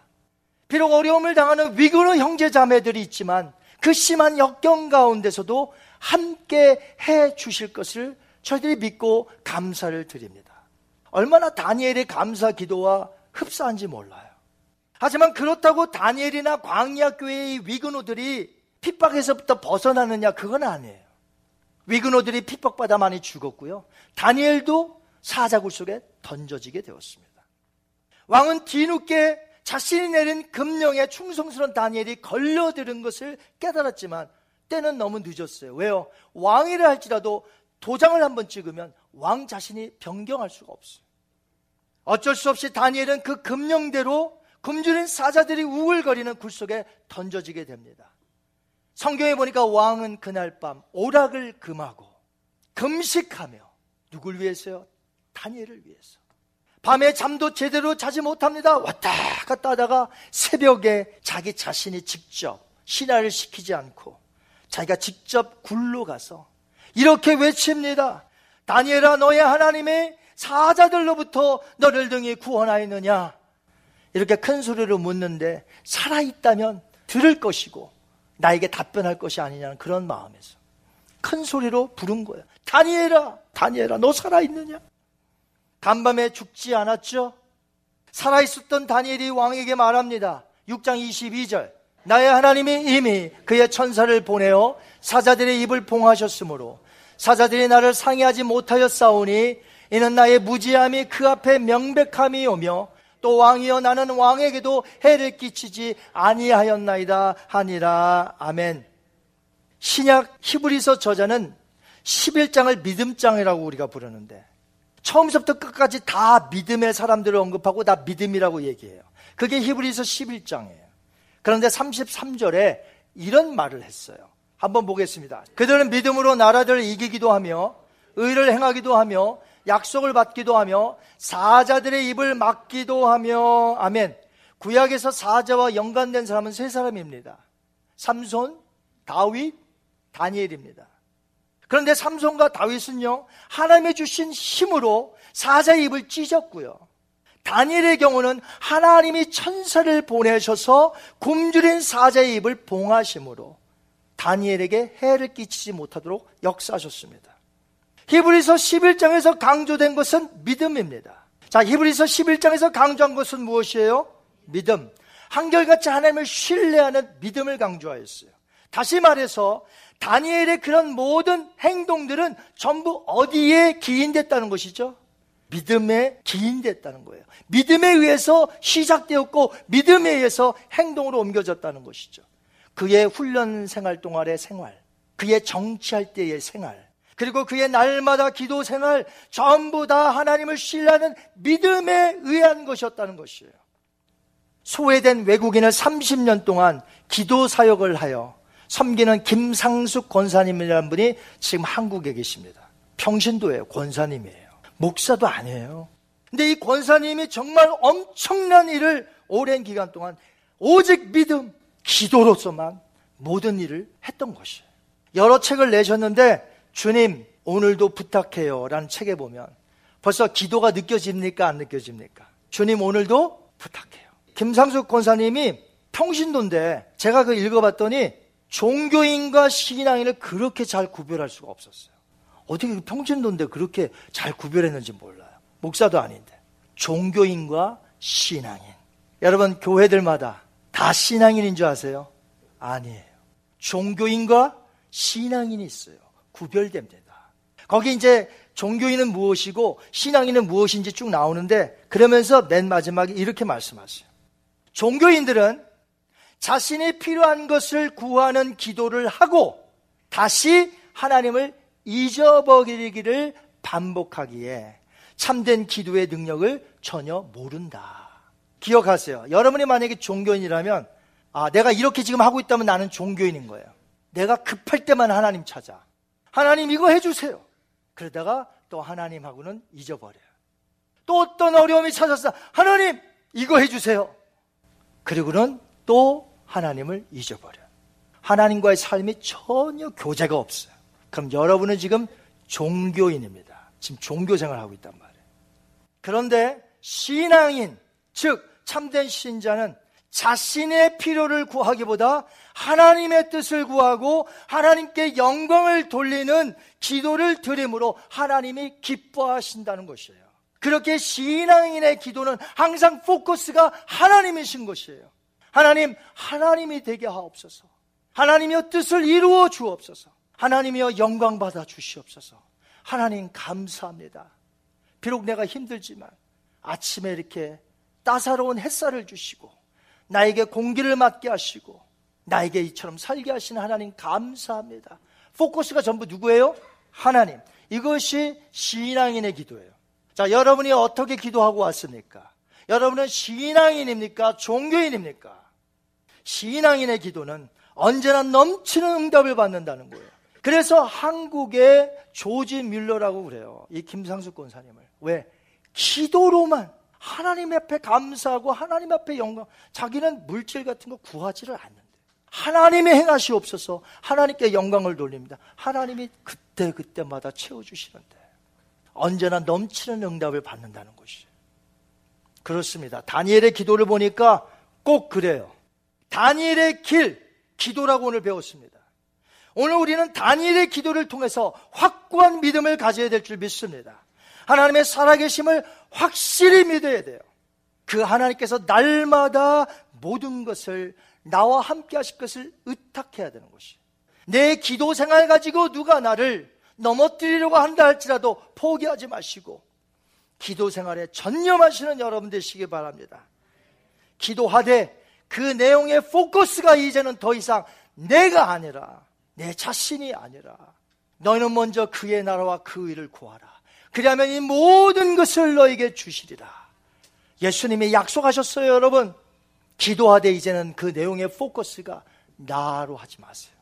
비록 어려움을 당하는 위그노 형제 자매들이 있지만 그 심한 역경 가운데서도 함께 해 주실 것을 저희들이 믿고 감사를 드립니다. 얼마나 다니엘의 감사 기도와 흡사한지 몰라요. 하지만 그렇다고 다니엘이나 광야 교회의 위그노들이 핍박에서부터 벗어나느냐 그건 아니에요. 위그노들이 핍박받아 많이 죽었고요. 다니엘도 사자굴 속에 던져지게 되었습니다. 왕은 뒤늦게 자신이 내린 금령에 충성스러운 다니엘이 걸려들은 것을 깨달았지만 때는 너무 늦었어요. 왜요? 왕이라 할지라도 도장을 한번 찍으면 왕 자신이 변경할 수가 없어요. 어쩔 수 없이 다니엘은 그 금령대로 굶주린 사자들이 우글거리는 굴 속에 던져지게 됩니다. 성경에 보니까 왕은 그날 밤 오락을 금하고 금식하며 누굴 위해서요? 다니엘을 위해서. 밤에 잠도 제대로 자지 못합니다. 왔다 갔다 하다가 새벽에 자기 자신이 직접 신하를 시키지 않고 자기가 직접 굴로 가서 이렇게 외칩니다. 다니엘아 너의 하나님의 사자들로부터 너를 등이 구원하였느냐? 이렇게 큰 소리로 묻는데 살아있다면 들을 것이고 나에게 답변할 것이 아니냐는 그런 마음에서 큰 소리로 부른 거예요. 다니엘아, 다니엘아, 너 살아있느냐? 간밤에 죽지 않았죠? 살아있었던 다니엘이 왕에게 말합니다. 6장 22절. 나의 하나님이 이미 그의 천사를 보내어 사자들의 입을 봉하셨으므로 사자들이 나를 상의하지 못하여 싸우니 이는 나의 무지함이 그 앞에 명백함이 오며 또 왕이여 나는 왕에게도 해를 끼치지 아니하였나이다 하니라 아멘. 신약 히브리서 저자는 11장을 믿음장이라고 우리가 부르는데 처음부터 끝까지 다 믿음의 사람들을 언급하고 다 믿음이라고 얘기해요. 그게 히브리서 11장이에요. 그런데 33절에 이런 말을 했어요. 한번 보겠습니다. 그들은 믿음으로 나라들을 이기기도 하며 의를 행하기도 하며 약속을 받기도 하며 사자들의 입을 막기도 하며 아멘. 구약에서 사자와 연관된 사람은 세 사람입니다. 삼손, 다윗, 다니엘입니다. 그런데 삼손과 다윗은요, 하나님의 주신 힘으로 사자의 입을 찢었고요. 다니엘의 경우는 하나님이 천사를 보내셔서 굶주린 사자의 입을 봉하심으로 다니엘에게 해를 끼치지 못하도록 역사하셨습니다. 히브리서 11장에서 강조된 것은 믿음입니다. 자, 히브리서 11장에서 강조한 것은 무엇이에요? 믿음. 한결같이 하나님을 신뢰하는 믿음을 강조하였어요. 다시 말해서 다니엘의 그런 모든 행동들은 전부 어디에 기인됐다는 것이죠? 믿음에 기인됐다는 거예요. 믿음에 의해서 시작되었고 믿음에 의해서 행동으로 옮겨졌다는 것이죠. 그의 훈련 생활 동안의 생활, 그의 정치할 때의 생활, 그리고 그의 날마다 기도 생활 전부 다 하나님을 신뢰하는 믿음에 의한 것이었다는 것이에요. 소외된 외국인을 30년 동안 기도 사역을 하여 섬기는 김상숙 권사님이라는 분이 지금 한국에 계십니다. 평신도예요. 권사님이에요. 목사도 아니에요. 근데 이 권사님이 정말 엄청난 일을 오랜 기간 동안 오직 믿음, 기도로서만 모든 일을 했던 것이에요. 여러 책을 내셨는데 주님, 오늘도 부탁해요. 라는 책에 보면 벌써 기도가 느껴집니까? 안 느껴집니까? 주님, 오늘도 부탁해요. 김상숙 권사님이 평신도인데 제가 그 읽어봤더니 종교인과 신앙인을 그렇게 잘 구별할 수가 없었어요. 어떻게 그 평신도인데 그렇게 잘 구별했는지 몰라요. 목사도 아닌데. 종교인과 신앙인. 여러분, 교회들마다 다 신앙인인 줄 아세요? 아니에요. 종교인과 신앙인이 있어요. 구별됩니다. 거기 이제 종교인은 무엇이고 신앙인은 무엇인지 쭉 나오는데 그러면서 맨 마지막에 이렇게 말씀하세요. 종교인들은 자신이 필요한 것을 구하는 기도를 하고 다시 하나님을 잊어버리기를 반복하기에 참된 기도의 능력을 전혀 모른다. 기억하세요. 여러분이 만약에 종교인이라면 아, 내가 이렇게 지금 하고 있다면 나는 종교인인 거예요. 내가 급할 때만 하나님 찾아. 하나님 이거 해주세요. 그러다가 또 하나님하고는 잊어버려요. 또 어떤 어려움이 찾았어. 하나님 이거 해주세요. 그리고는 또 하나님을 잊어버려요. 하나님과의 삶이 전혀 교제가 없어요. 그럼 여러분은 지금 종교인입니다. 지금 종교 생활하고 있단 말이에요. 그런데 신앙인, 즉 참된 신자는 자신의 필요를 구하기보다 하나님의 뜻을 구하고 하나님께 영광을 돌리는 기도를 드림으로 하나님이 기뻐하신다는 것이에요. 그렇게 신앙인의 기도는 항상 포커스가 하나님이신 것이에요. 하나님, 하나님이 되게 하옵소서. 하나님이여 뜻을 이루어 주옵소서. 하나님이여 영광 받아 주시옵소서. 하나님 감사합니다. 비록 내가 힘들지만 아침에 이렇게 따사로운 햇살을 주시고 나에게 공기를 맞게 하시고 나에게 이처럼 살게 하시는 하나님 감사합니다. 포커스가 전부 누구예요? 하나님. 이것이 신앙인의 기도예요. 자, 여러분이 어떻게 기도하고 왔습니까? 여러분은 신앙인입니까? 종교인입니까? 신앙인의 기도는 언제나 넘치는 응답을 받는다는 거예요. 그래서 한국의 조지 뮬러라고 그래요. 이 김상수 권사님을. 왜? 기도로만 하나님 앞에 감사하고 하나님 앞에 영광. 자기는 물질 같은 거 구하지를 않는데. 하나님의 행하시옵소서 하나님께 영광을 돌립니다. 하나님이 그때그때마다 채워주시는데. 언제나 넘치는 응답을 받는다는 것이죠. 그렇습니다. 다니엘의 기도를 보니까 꼭 그래요. 다니엘의 길, 기도라고 오늘 배웠습니다. 오늘 우리는 다니엘의 기도를 통해서 확고한 믿음을 가져야 될 줄 믿습니다. 하나님의 살아계심을 확실히 믿어야 돼요. 그 하나님께서 날마다 모든 것을 나와 함께 하실 것을 의탁해야 되는 것이. 내 기도 생활 가지고 누가 나를 넘어뜨리려고 한다 할지라도 포기하지 마시고 기도 생활에 전념하시는 여러분 되시기 바랍니다. 기도하되 그 내용의 포커스가 이제는 더 이상 내가 아니라 내 자신이 아니라 너희는 먼저 그의 나라와 그 일을 구하라. 그리하면 이 모든 것을 너에게 주시리라. 예수님이 약속하셨어요, 여러분. 기도하되 이제는 그 내용의 포커스가 나로 하지 마세요.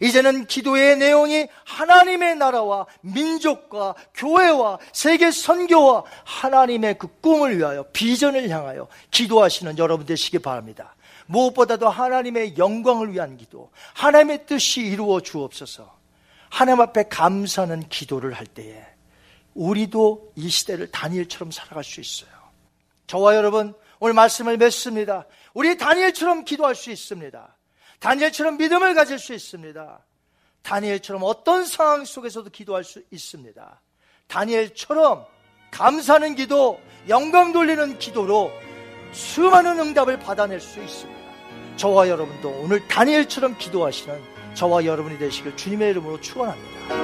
이제는 기도의 내용이 하나님의 나라와 민족과 교회와 세계 선교와 하나님의 그 꿈을 위하여 비전을 향하여 기도하시는 여러분 되시기 바랍니다. 무엇보다도 하나님의 영광을 위한 기도, 하나님의 뜻이 이루어 주옵소서. 하나님 앞에 감사하는 기도를 할 때에 우리도 이 시대를 다니엘처럼 살아갈 수 있어요. 저와 여러분 오늘 말씀을 맺습니다. 우리 다니엘처럼 기도할 수 있습니다. 다니엘처럼 믿음을 가질 수 있습니다. 다니엘처럼 어떤 상황 속에서도 기도할 수 있습니다. 다니엘처럼 감사하는 기도, 영광 돌리는 기도로 수많은 응답을 받아낼 수 있습니다. 저와 여러분도 오늘 다니엘처럼 기도하시는 저와 여러분이 되시길 주님의 이름으로 축원합니다.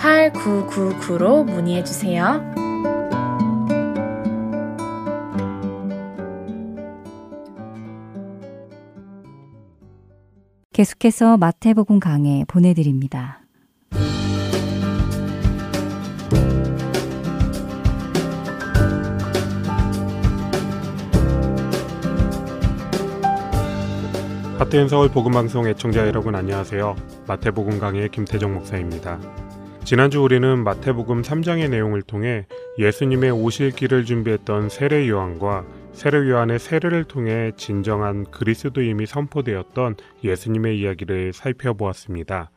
602-866-8999로 문의해 주세요. 계속해서 마태복음 강해 보내드립니다. 하트앤 서울 복음방송 애청자 여러분 안녕하세요. 마태복음 강의 김태정 목사입니다. 지난주 우리는 마태복음 3장의 내용을 통해 예수님의 오실 길을 준비했던 세례 요한과 세례 요한의 세례를 통해 진정한 그리스도임이 선포되었던 예수님의 이야기를 살펴보았습니다.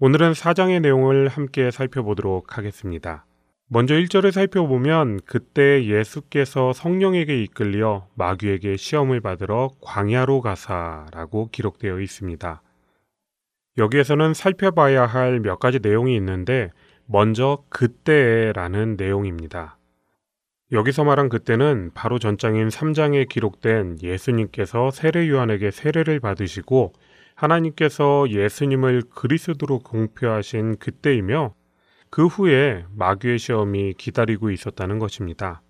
오늘은 4장의 내용을 함께 살펴보도록 하겠습니다. 먼저 1절을 살펴보면 그때 예수께서 성령에게 이끌려 마귀에게 시험을 받으러 광야로 가사라고 기록되어 있습니다. 여기에서는 살펴봐야 할 몇 가지 내용이 있는데 먼저 그때라는 내용입니다. 여기서 말한 그때는 바로 전장인 3장에 기록된 예수님께서 세례 요한에게 세례를 받으시고 하나님께서 예수님을 그리스도로 공표하신 그때이며 그 후에 마귀의 시험이 기다리고 있었다는 것입니다.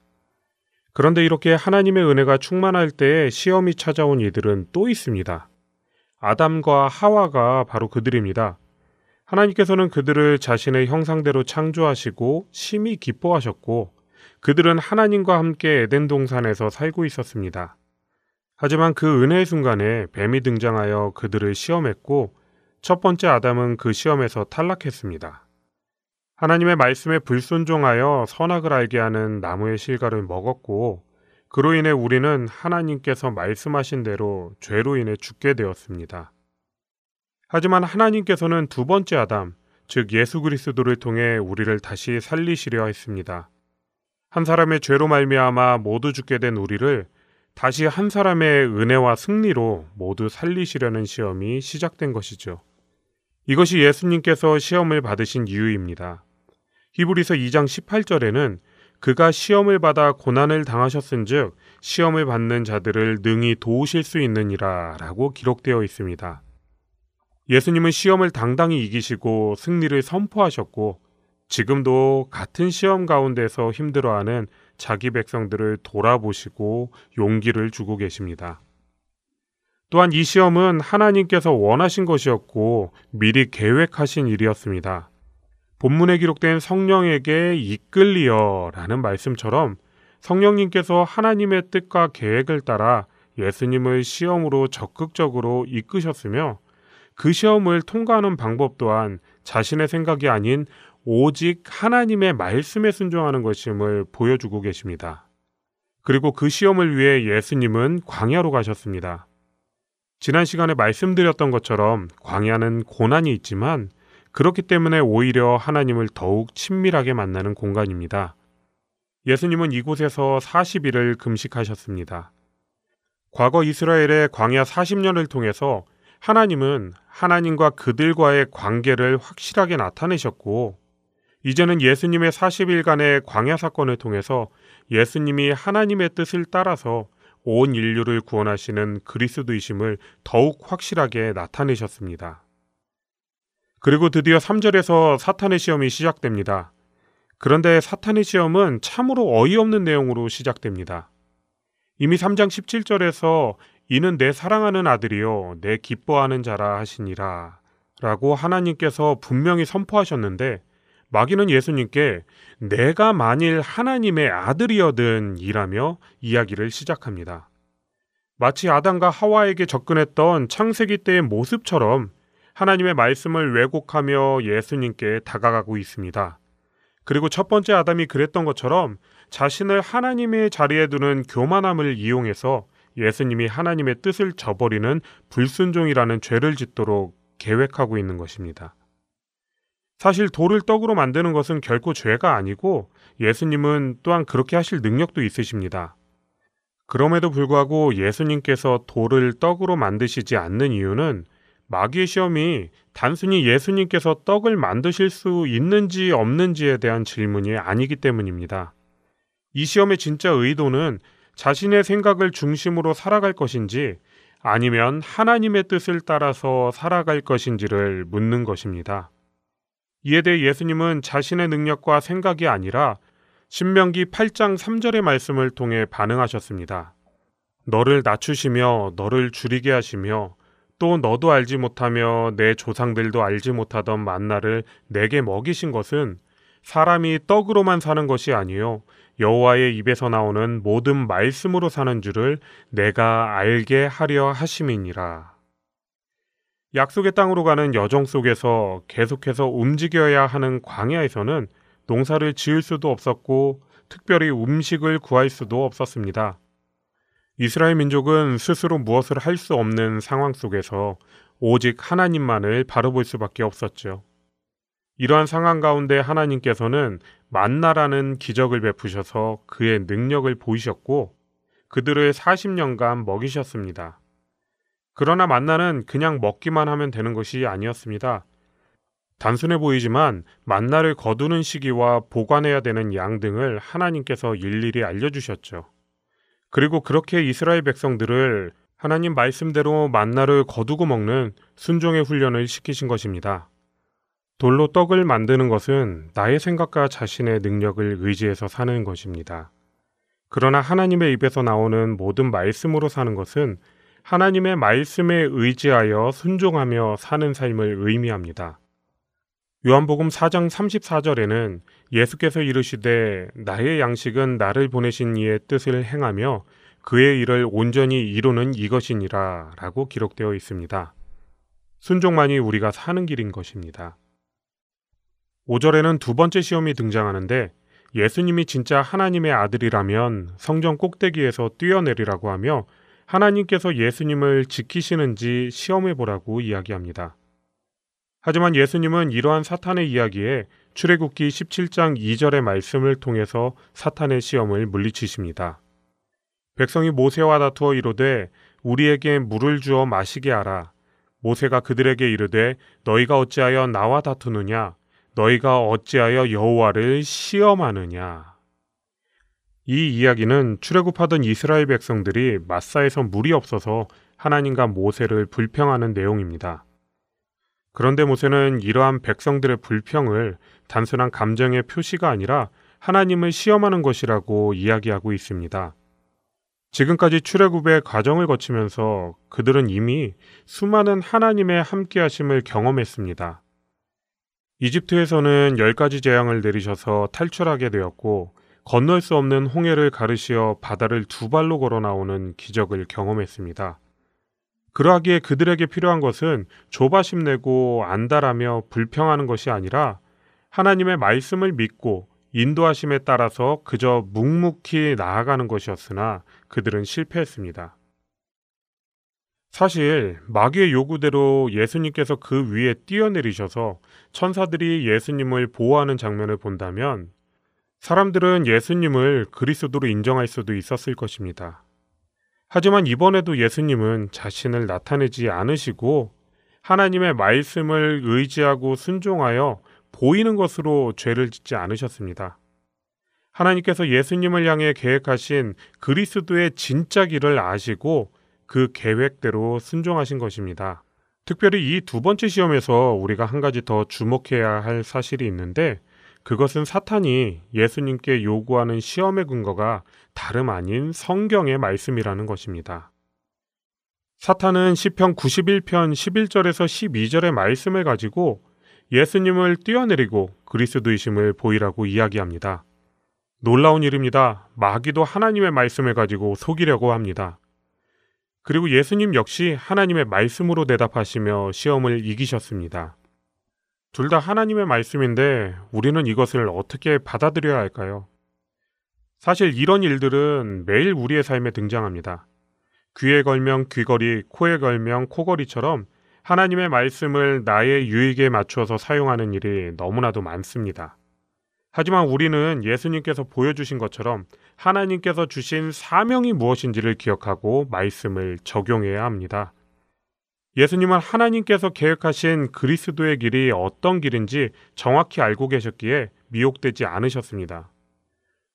그런데 이렇게 하나님의 은혜가 충만할 때에 시험이 찾아온 이들은 또 있습니다. 아담과 하와가 바로 그들입니다. 하나님께서는 그들을 자신의 형상대로 창조하시고 심히 기뻐하셨고 그들은 하나님과 함께 에덴 동산에서 살고 있었습니다. 하지만 그 은혜의 순간에 뱀이 등장하여 그들을 시험했고 첫 번째 아담은 그 시험에서 탈락했습니다. 하나님의 말씀에 불순종하여 선악을 알게 하는 나무의 실과를 먹었고 그로 인해 우리는 하나님께서 말씀하신 대로 죄로 인해 죽게 되었습니다. 하지만 하나님께서는 두 번째 아담, 즉 예수 그리스도를 통해 우리를 다시 살리시려 했습니다. 한 사람의 죄로 말미암아 모두 죽게 된 우리를 다시 한 사람의 은혜와 승리로 모두 살리시려는 시험이 시작된 것이죠. 이것이 예수님께서 시험을 받으신 이유입니다. 히브리서 2장 18절에는 그가 시험을 받아 고난을 당하셨은즉 시험을 받는 자들을 능히 도우실 수 있느니라 라고 기록되어 있습니다. 예수님은 시험을 당당히 이기시고 승리를 선포하셨고 지금도 같은 시험 가운데서 힘들어하는 자기 백성들을 돌아보시고 용기를 주고 계십니다. 또한 이 시험은 하나님께서 원하신 것이었고 미리 계획하신 일이었습니다. 본문에 기록된 성령에게 이끌리어 라는 말씀처럼 성령님께서 하나님의 뜻과 계획을 따라 예수님을 시험으로 적극적으로 이끄셨으며 그 시험을 통과하는 방법 또한 자신의 생각이 아닌 오직 하나님의 말씀에 순종하는 것임을 보여주고 계십니다. 그리고 그 시험을 위해 예수님은 광야로 가셨습니다. 지난 시간에 말씀드렸던 것처럼 광야는 고난이 있지만 그렇기 때문에 오히려 하나님을 더욱 친밀하게 만나는 공간입니다. 예수님은 이곳에서 40일을 금식하셨습니다. 과거 이스라엘의 광야 40년을 통해서 하나님은 하나님과 그들과의 관계를 확실하게 나타내셨고, 이제는 예수님의 40일간의 광야 사건을 통해서 예수님이 하나님의 뜻을 따라서 온 인류를 구원하시는 그리스도이심을 더욱 확실하게 나타내셨습니다. 그리고 드디어 3절에서 사탄의 시험이 시작됩니다. 그런데 사탄의 시험은 참으로 어이없는 내용으로 시작됩니다. 이미 3장 17절에서 이는 내 사랑하는 아들이요 내 기뻐하는 자라 하시니라 라고 하나님께서 분명히 선포하셨는데 마귀는 예수님께 내가 만일 하나님의 아들이어든 이라며 이야기를 시작합니다. 마치 아담과 하와에게 접근했던 창세기 때의 모습처럼 하나님의 말씀을 왜곡하며 예수님께 다가가고 있습니다. 그리고 첫 번째 아담이 그랬던 것처럼 자신을 하나님의 자리에 두는 교만함을 이용해서 예수님이 하나님의 뜻을 저버리는 불순종이라는 죄를 짓도록 계획하고 있는 것입니다. 사실 돌을 떡으로 만드는 것은 결코 죄가 아니고 예수님은 또한 그렇게 하실 능력도 있으십니다. 그럼에도 불구하고 예수님께서 돌을 떡으로 만드시지 않는 이유는 마귀의 시험이 단순히 예수님께서 떡을 만드실 수 있는지 없는지에 대한 질문이 아니기 때문입니다. 이 시험의 진짜 의도는 자신의 생각을 중심으로 살아갈 것인지 아니면 하나님의 뜻을 따라서 살아갈 것인지를 묻는 것입니다. 이에 대해 예수님은 자신의 능력과 생각이 아니라 신명기 8장 3절의 말씀을 통해 반응하셨습니다. 너를 낮추시며 너를 줄이게 하시며 또 너도 알지 못하며 내 조상들도 알지 못하던 만나를 내게 먹이신 것은 사람이 떡으로만 사는 것이 아니요 여호와의 입에서 나오는 모든 말씀으로 사는 줄을 내가 알게 하려 하심이니라. 약속의 땅으로 가는 여정 속에서 계속해서 움직여야 하는 광야에서는 농사를 지을 수도 없었고 특별히 음식을 구할 수도 없었습니다. 이스라엘 민족은 스스로 무엇을 할 수 없는 상황 속에서 오직 하나님만을 바라볼 수밖에 없었죠. 이러한 상황 가운데 하나님께서는 만나라는 기적을 베푸셔서 그의 능력을 보이셨고 그들을 40년간 먹이셨습니다. 그러나 만나는 그냥 먹기만 하면 되는 것이 아니었습니다. 단순해 보이지만 만나를 거두는 시기와 보관해야 되는 양 등을 하나님께서 일일이 알려주셨죠. 그리고 그렇게 이스라엘 백성들을 하나님 말씀대로 만나를 거두고 먹는 순종의 훈련을 시키신 것입니다. 돌로 떡을 만드는 것은 나의 생각과 자신의 능력을 의지해서 사는 것입니다. 그러나 하나님의 입에서 나오는 모든 말씀으로 사는 것은 하나님의 말씀에 의지하여 순종하며 사는 삶을 의미합니다. 요한복음 4장 34절에는 예수께서 이르시되 나의 양식은 나를 보내신 이의 뜻을 행하며 그의 일을 온전히 이루는 이것이니라 라고 기록되어 있습니다. 순종만이 우리가 사는 길인 것입니다. 5절에는 두 번째 시험이 등장하는데 예수님이 진짜 하나님의 아들이라면 성전 꼭대기에서 뛰어내리라고 하며 하나님께서 예수님을 지키시는지 시험해 보라고 이야기합니다. 하지만 예수님은 이러한 사탄의 이야기에 출애굽기 17장 2절의 말씀을 통해서 사탄의 시험을 물리치십니다. 백성이 모세와 다투어 이르되 우리에게 물을 주어 마시게 하라. 모세가 그들에게 이르되 너희가 어찌하여 나와 다투느냐 너희가 어찌하여 여호와를 시험하느냐 이 이야기는 출애굽하던 이스라엘 백성들이 마사에서 물이 없어서 하나님과 모세를 불평하는 내용입니다. 그런데 모세는 이러한 백성들의 불평을 단순한 감정의 표시가 아니라 하나님을 시험하는 것이라고 이야기하고 있습니다. 지금까지 출애굽의 과정을 거치면서 그들은 이미 수많은 하나님의 함께하심을 경험했습니다. 이집트에서는 열 가지 재앙을 내리셔서 탈출하게 되었고 건널 수 없는 홍해를 가르시어 바다를 두 발로 걸어 나오는 기적을 경험했습니다. 그러하기에 그들에게 필요한 것은 조바심 내고 안달하며 불평하는 것이 아니라 하나님의 말씀을 믿고 인도하심에 따라서 그저 묵묵히 나아가는 것이었으나 그들은 실패했습니다. 사실 마귀의 요구대로 예수님께서 그 위에 뛰어내리셔서 천사들이 예수님을 보호하는 장면을 본다면 사람들은 예수님을 그리스도로 인정할 수도 있었을 것입니다. 하지만 이번에도 예수님은 자신을 나타내지 않으시고 하나님의 말씀을 의지하고 순종하여 보이는 것으로 죄를 짓지 않으셨습니다. 하나님께서 예수님을 향해 계획하신 그리스도의 진짜 길을 아시고 그 계획대로 순종하신 것입니다. 특별히 이 두 번째 시험에서 우리가 한 가지 더 주목해야 할 사실이 있는데 그것은 사탄이 예수님께 요구하는 시험의 근거가 다름 아닌 성경의 말씀이라는 것입니다. 사탄은 시편 91편 11절에서 12절의 말씀을 가지고 예수님을 뛰어내리고 그리스도이심을 보이라고 이야기합니다. 놀라운 일입니다. 마귀도 하나님의 말씀을 가지고 속이려고 합니다. 그리고 예수님 역시 하나님의 말씀으로 대답하시며 시험을 이기셨습니다. 둘 다 하나님의 말씀인데 우리는 이것을 어떻게 받아들여야 할까요? 사실 이런 일들은 매일 우리의 삶에 등장합니다. 귀에 걸면 귀걸이, 코에 걸면 코걸이처럼 하나님의 말씀을 나의 유익에 맞추어서 사용하는 일이 너무나도 많습니다. 하지만 우리는 예수님께서 보여주신 것처럼 하나님께서 주신 사명이 무엇인지를 기억하고 말씀을 적용해야 합니다. 예수님은 하나님께서 계획하신 그리스도의 길이 어떤 길인지 정확히 알고 계셨기에 미혹되지 않으셨습니다.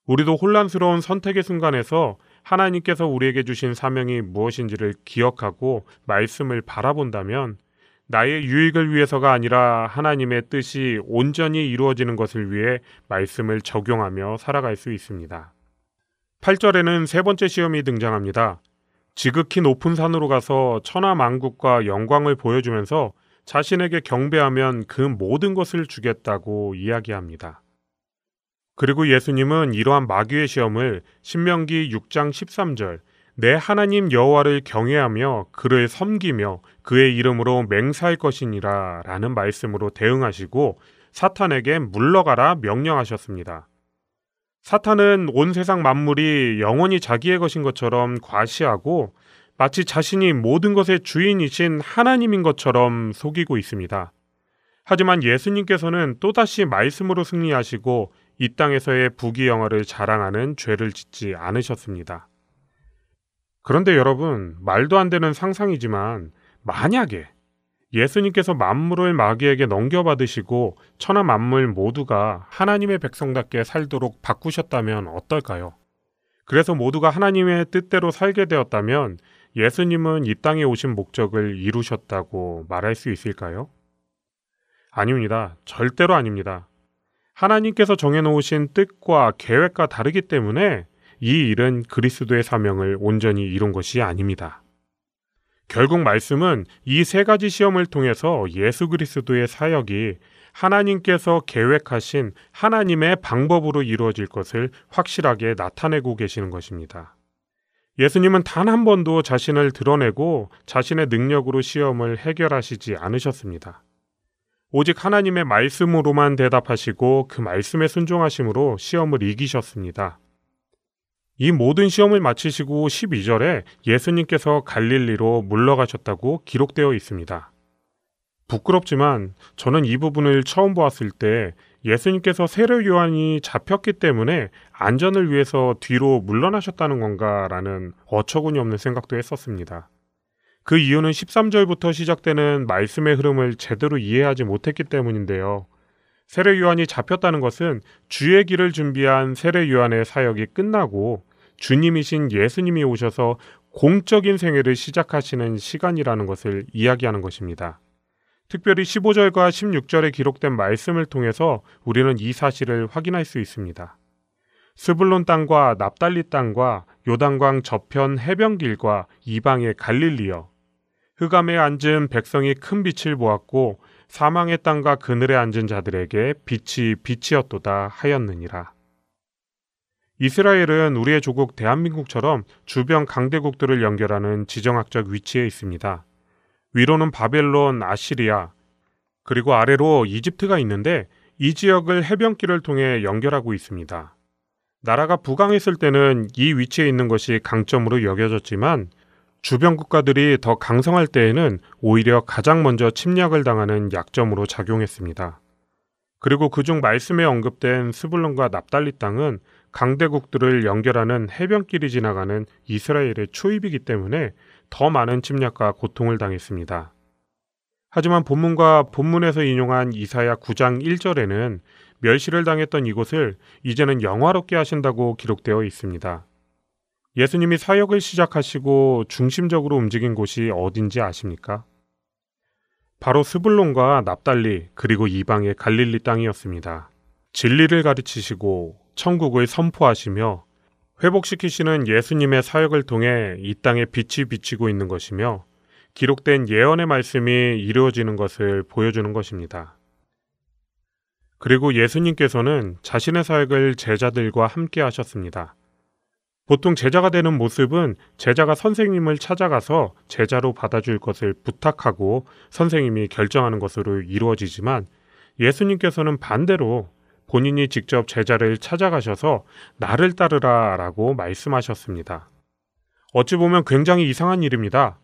우리도 혼란스러운 선택의 순간에서 하나님께서 우리에게 주신 사명이 무엇인지를 기억하고 말씀을 바라본다면 나의 유익을 위해서가 아니라 하나님의 뜻이 온전히 이루어지는 것을 위해 말씀을 적용하며 살아갈 수 있습니다. 8절에는 세 번째 시험이 등장합니다. 지극히 높은 산으로 가서 천하 만국과 영광을 보여주면서 자신에게 경배하면 그 모든 것을 주겠다고 이야기합니다. 그리고 예수님은 이러한 마귀의 시험을 신명기 6장 13절 내 하나님 여호와를 경외하며 그를 섬기며 그의 이름으로 맹세할 것이니라 라는 말씀으로 대응하시고 사탄에게 물러가라 명령하셨습니다. 사탄은 온 세상 만물이 영원히 자기의 것인 것처럼 과시하고 마치 자신이 모든 것의 주인이신 하나님인 것처럼 속이고 있습니다. 하지만 예수님께서는 또다시 말씀으로 승리하시고 이 땅에서의 부귀 영화를 자랑하는 죄를 짓지 않으셨습니다. 그런데 여러분, 말도 안 되는 상상이지만 만약에 예수님께서 만물을 마귀에게 넘겨받으시고 천하 만물 모두가 하나님의 백성답게 살도록 바꾸셨다면 어떨까요? 그래서 모두가 하나님의 뜻대로 살게 되었다면 예수님은 이 땅에 오신 목적을 이루셨다고 말할 수 있을까요? 아닙니다. 절대로 아닙니다. 하나님께서 정해놓으신 뜻과 계획과 다르기 때문에 이 일은 그리스도의 사명을 온전히 이룬 것이 아닙니다. 결국 말씀은 이 세 가지 시험을 통해서 예수 그리스도의 사역이 하나님께서 계획하신 하나님의 방법으로 이루어질 것을 확실하게 나타내고 계시는 것입니다. 예수님은 단 한 번도 자신을 드러내고 자신의 능력으로 시험을 해결하시지 않으셨습니다. 오직 하나님의 말씀으로만 대답하시고 그 말씀에 순종하심으로 시험을 이기셨습니다. 이 모든 시험을 마치시고 12절에 예수님께서 갈릴리로 물러가셨다고 기록되어 있습니다. 부끄럽지만 저는 이 부분을 처음 보았을 때 예수님께서 세례 요한이 잡혔기 때문에 안전을 위해서 뒤로 물러나셨다는 건가라는 어처구니 없는 생각도 했었습니다. 그 이유는 13절부터 시작되는 말씀의 흐름을 제대로 이해하지 못했기 때문인데요. 세례 요한이 잡혔다는 것은 주의 길을 준비한 세례 요한의 사역이 끝나고 주님이신 예수님이 오셔서 공적인 생애를 시작하시는 시간이라는 것을 이야기하는 것입니다. 특별히 15절과 16절에 기록된 말씀을 통해서 우리는 이 사실을 확인할 수 있습니다. 스불론 땅과 납달리 땅과 요단강 저편 해변길과 이방의 갈릴리여 흑암에 앉은 백성이 큰 빛을 보았고 사망의 땅과 그늘에 앉은 자들에게 빛이 빛이었도다 하였느니라. 이스라엘은 우리의 조국 대한민국처럼 주변 강대국들을 연결하는 지정학적 위치에 있습니다. 위로는 바벨론, 아시리아, 그리고 아래로 이집트가 있는데 이 지역을 해변길을 통해 연결하고 있습니다. 나라가 부강했을 때는 이 위치에 있는 것이 강점으로 여겨졌지만 주변 국가들이 더 강성할 때에는 오히려 가장 먼저 침략을 당하는 약점으로 작용했습니다. 그리고 그중 말씀에 언급된 스불론과 납달리 땅은 강대국들을 연결하는 해변길이 지나가는 이스라엘의 초입이기 때문에 더 많은 침략과 고통을 당했습니다. 하지만 본문과 본문에서 인용한 이사야 9장 1절에는 멸시를 당했던 이곳을 이제는 영화롭게 하신다고 기록되어 있습니다. 예수님이 사역을 시작하시고 중심적으로 움직인 곳이 어딘지 아십니까? 바로 스불론과 납달리 그리고 이방의 갈릴리 땅이었습니다. 진리를 가르치시고 천국을 선포하시며 회복시키시는 예수님의 사역을 통해 이 땅에 빛이 비치고 있는 것이며 기록된 예언의 말씀이 이루어지는 것을 보여주는 것입니다. 그리고 예수님께서는 자신의 사역을 제자들과 함께 하셨습니다. 보통 제자가 되는 모습은 제자가 선생님을 찾아가서 제자로 받아줄 것을 부탁하고 선생님이 결정하는 것으로 이루어지지만 예수님께서는 반대로 본인이 직접 제자를 찾아가셔서 나를 따르라 라고 말씀하셨습니다. 어찌 보면 굉장히 이상한 일입니다.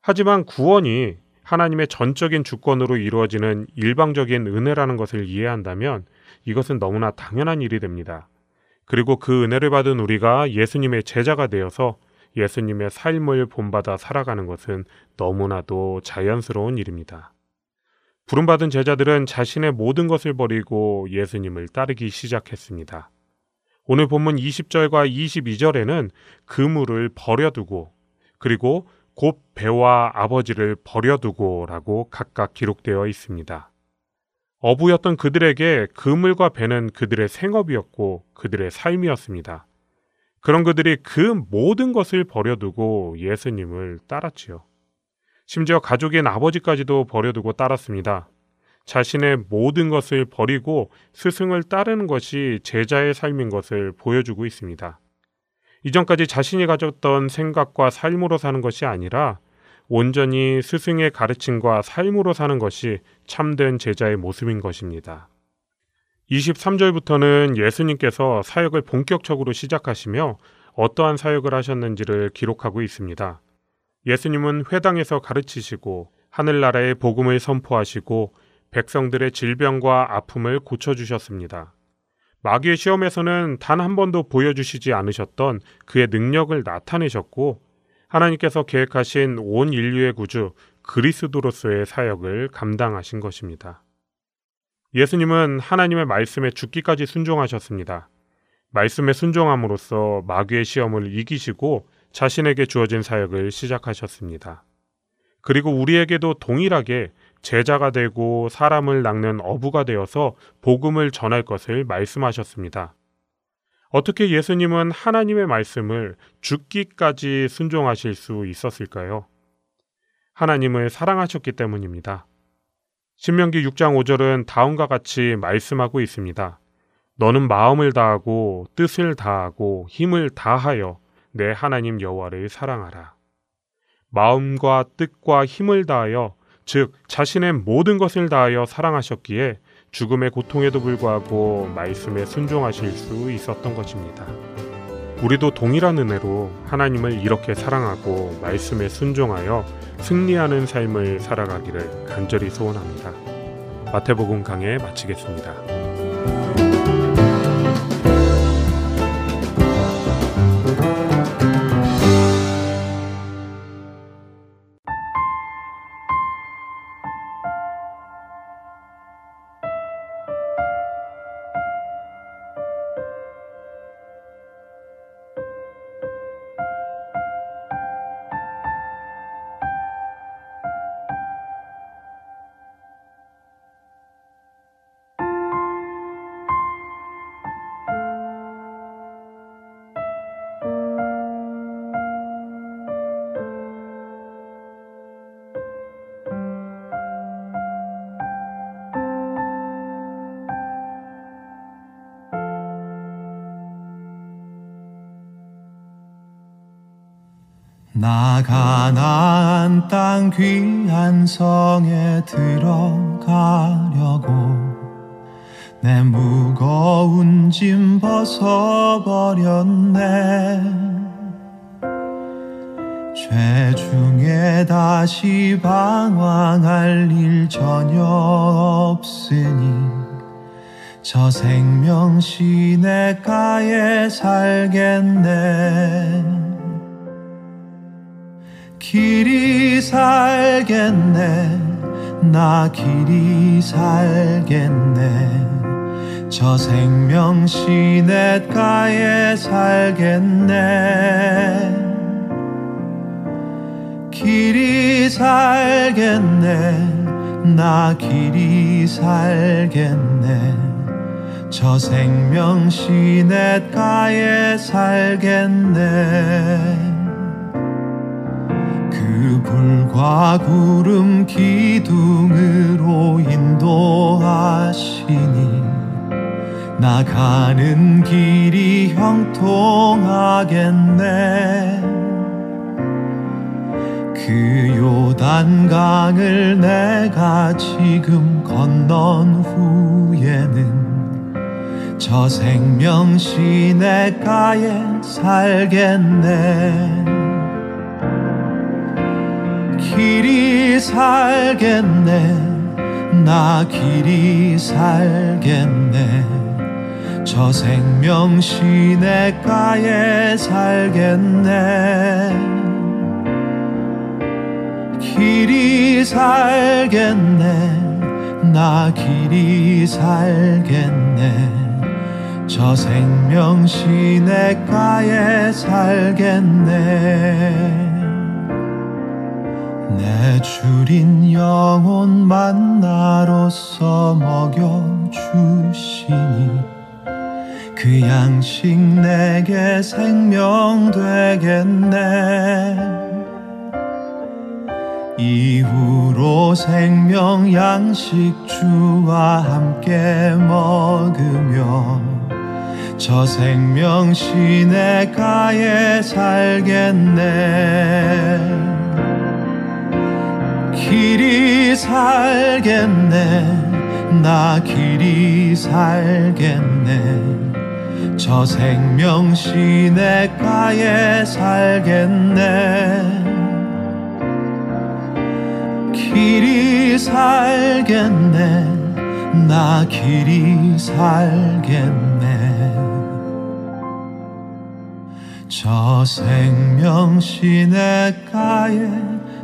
하지만 구원이 하나님의 전적인 주권으로 이루어지는 일방적인 은혜라는 것을 이해한다면 이것은 너무나 당연한 일이 됩니다. 그리고 그 은혜를 받은 우리가 예수님의 제자가 되어서 예수님의 삶을 본받아 살아가는 것은 너무나도 자연스러운 일입니다. 부름받은 제자들은 자신의 모든 것을 버리고 예수님을 따르기 시작했습니다. 오늘 본문 20절과 22절에는 그물을 버려두고 그리고 곧 배와 아버지를 버려두고라고 각각 기록되어 있습니다. 어부였던 그들에게 그물과 배는 그들의 생업이었고 그들의 삶이었습니다. 그런 그들이 그 모든 것을 버려두고 예수님을 따랐지요. 심지어 가족인 아버지까지도 버려두고 따랐습니다. 자신의 모든 것을 버리고 스승을 따르는 것이 제자의 삶인 것을 보여주고 있습니다. 이전까지 자신이 가졌던 생각과 삶으로 사는 것이 아니라 온전히 스승의 가르침과 삶으로 사는 것이 참된 제자의 모습인 것입니다. 23절부터는 예수님께서 사역을 본격적으로 시작하시며 어떠한 사역을 하셨는지를 기록하고 있습니다. 예수님은 회당에서 가르치시고 하늘나라의 복음을 선포하시고 백성들의 질병과 아픔을 고쳐주셨습니다. 마귀의 시험에서는 단 한 번도 보여주시지 않으셨던 그의 능력을 나타내셨고 하나님께서 계획하신 온 인류의 구주 그리스도로서의 사역을 감당하신 것입니다. 예수님은 하나님의 말씀에 죽기까지 순종하셨습니다. 말씀에 순종함으로써 마귀의 시험을 이기시고 자신에게 주어진 사역을 시작하셨습니다. 그리고 우리에게도 동일하게 제자가 되고 사람을 낚는 어부가 되어서 복음을 전할 것을 말씀하셨습니다. 어떻게 예수님은 하나님의 말씀을 죽기까지 순종하실 수 있었을까요? 하나님을 사랑하셨기 때문입니다. 신명기 6장 5절은 다음과 같이 말씀하고 있습니다. 너는 마음을 다하고 뜻을 다하고 힘을 다하여 내 하나님 여호와를 사랑하라. 마음과 뜻과 힘을 다하여 즉 자신의 모든 것을 다하여 사랑하셨기에 죽음의 고통에도 불구하고 말씀에 순종하실 수 있었던 것입니다. 우리도 동일한 은혜로 하나님을 이렇게 사랑하고 말씀에 순종하여 승리하는 삶을 살아가기를 간절히 소원합니다. 마태복음 강해 마치겠습니다. 귀한 성에 들어가려고 내 무거운 짐 벗어버렸 나 길이 살겠네. 저 생명 시냇가에 살겠네. 길이 살겠네. 나 길이 살겠네. 저 생명 시냇가에 살겠네 그 불과 구름 기둥으로 인도하시니 나가는 길이 형통하겠네. 그 요단강을 내가 지금 건넌 후에는 저 생명 시내가에 살겠네 길이 살겠네. 나 길이 살겠네. 저 생명 시냇가에 살겠네. 길이 살겠네. 나 길이 살겠네. 저 생명 시냇가에 살겠네 내 주린 영혼 만나로서 먹여주시니 그 양식 내게 생명 되겠네. 이후로 생명 양식 주와 함께 먹으며 저 생명 시냇가에 살겠네 길이 살겠네. 나 길이 살겠네. 저 생명 시냇가에 살겠네. 길이 살겠네. 나 길이 살겠네. 저 생명 시냇가에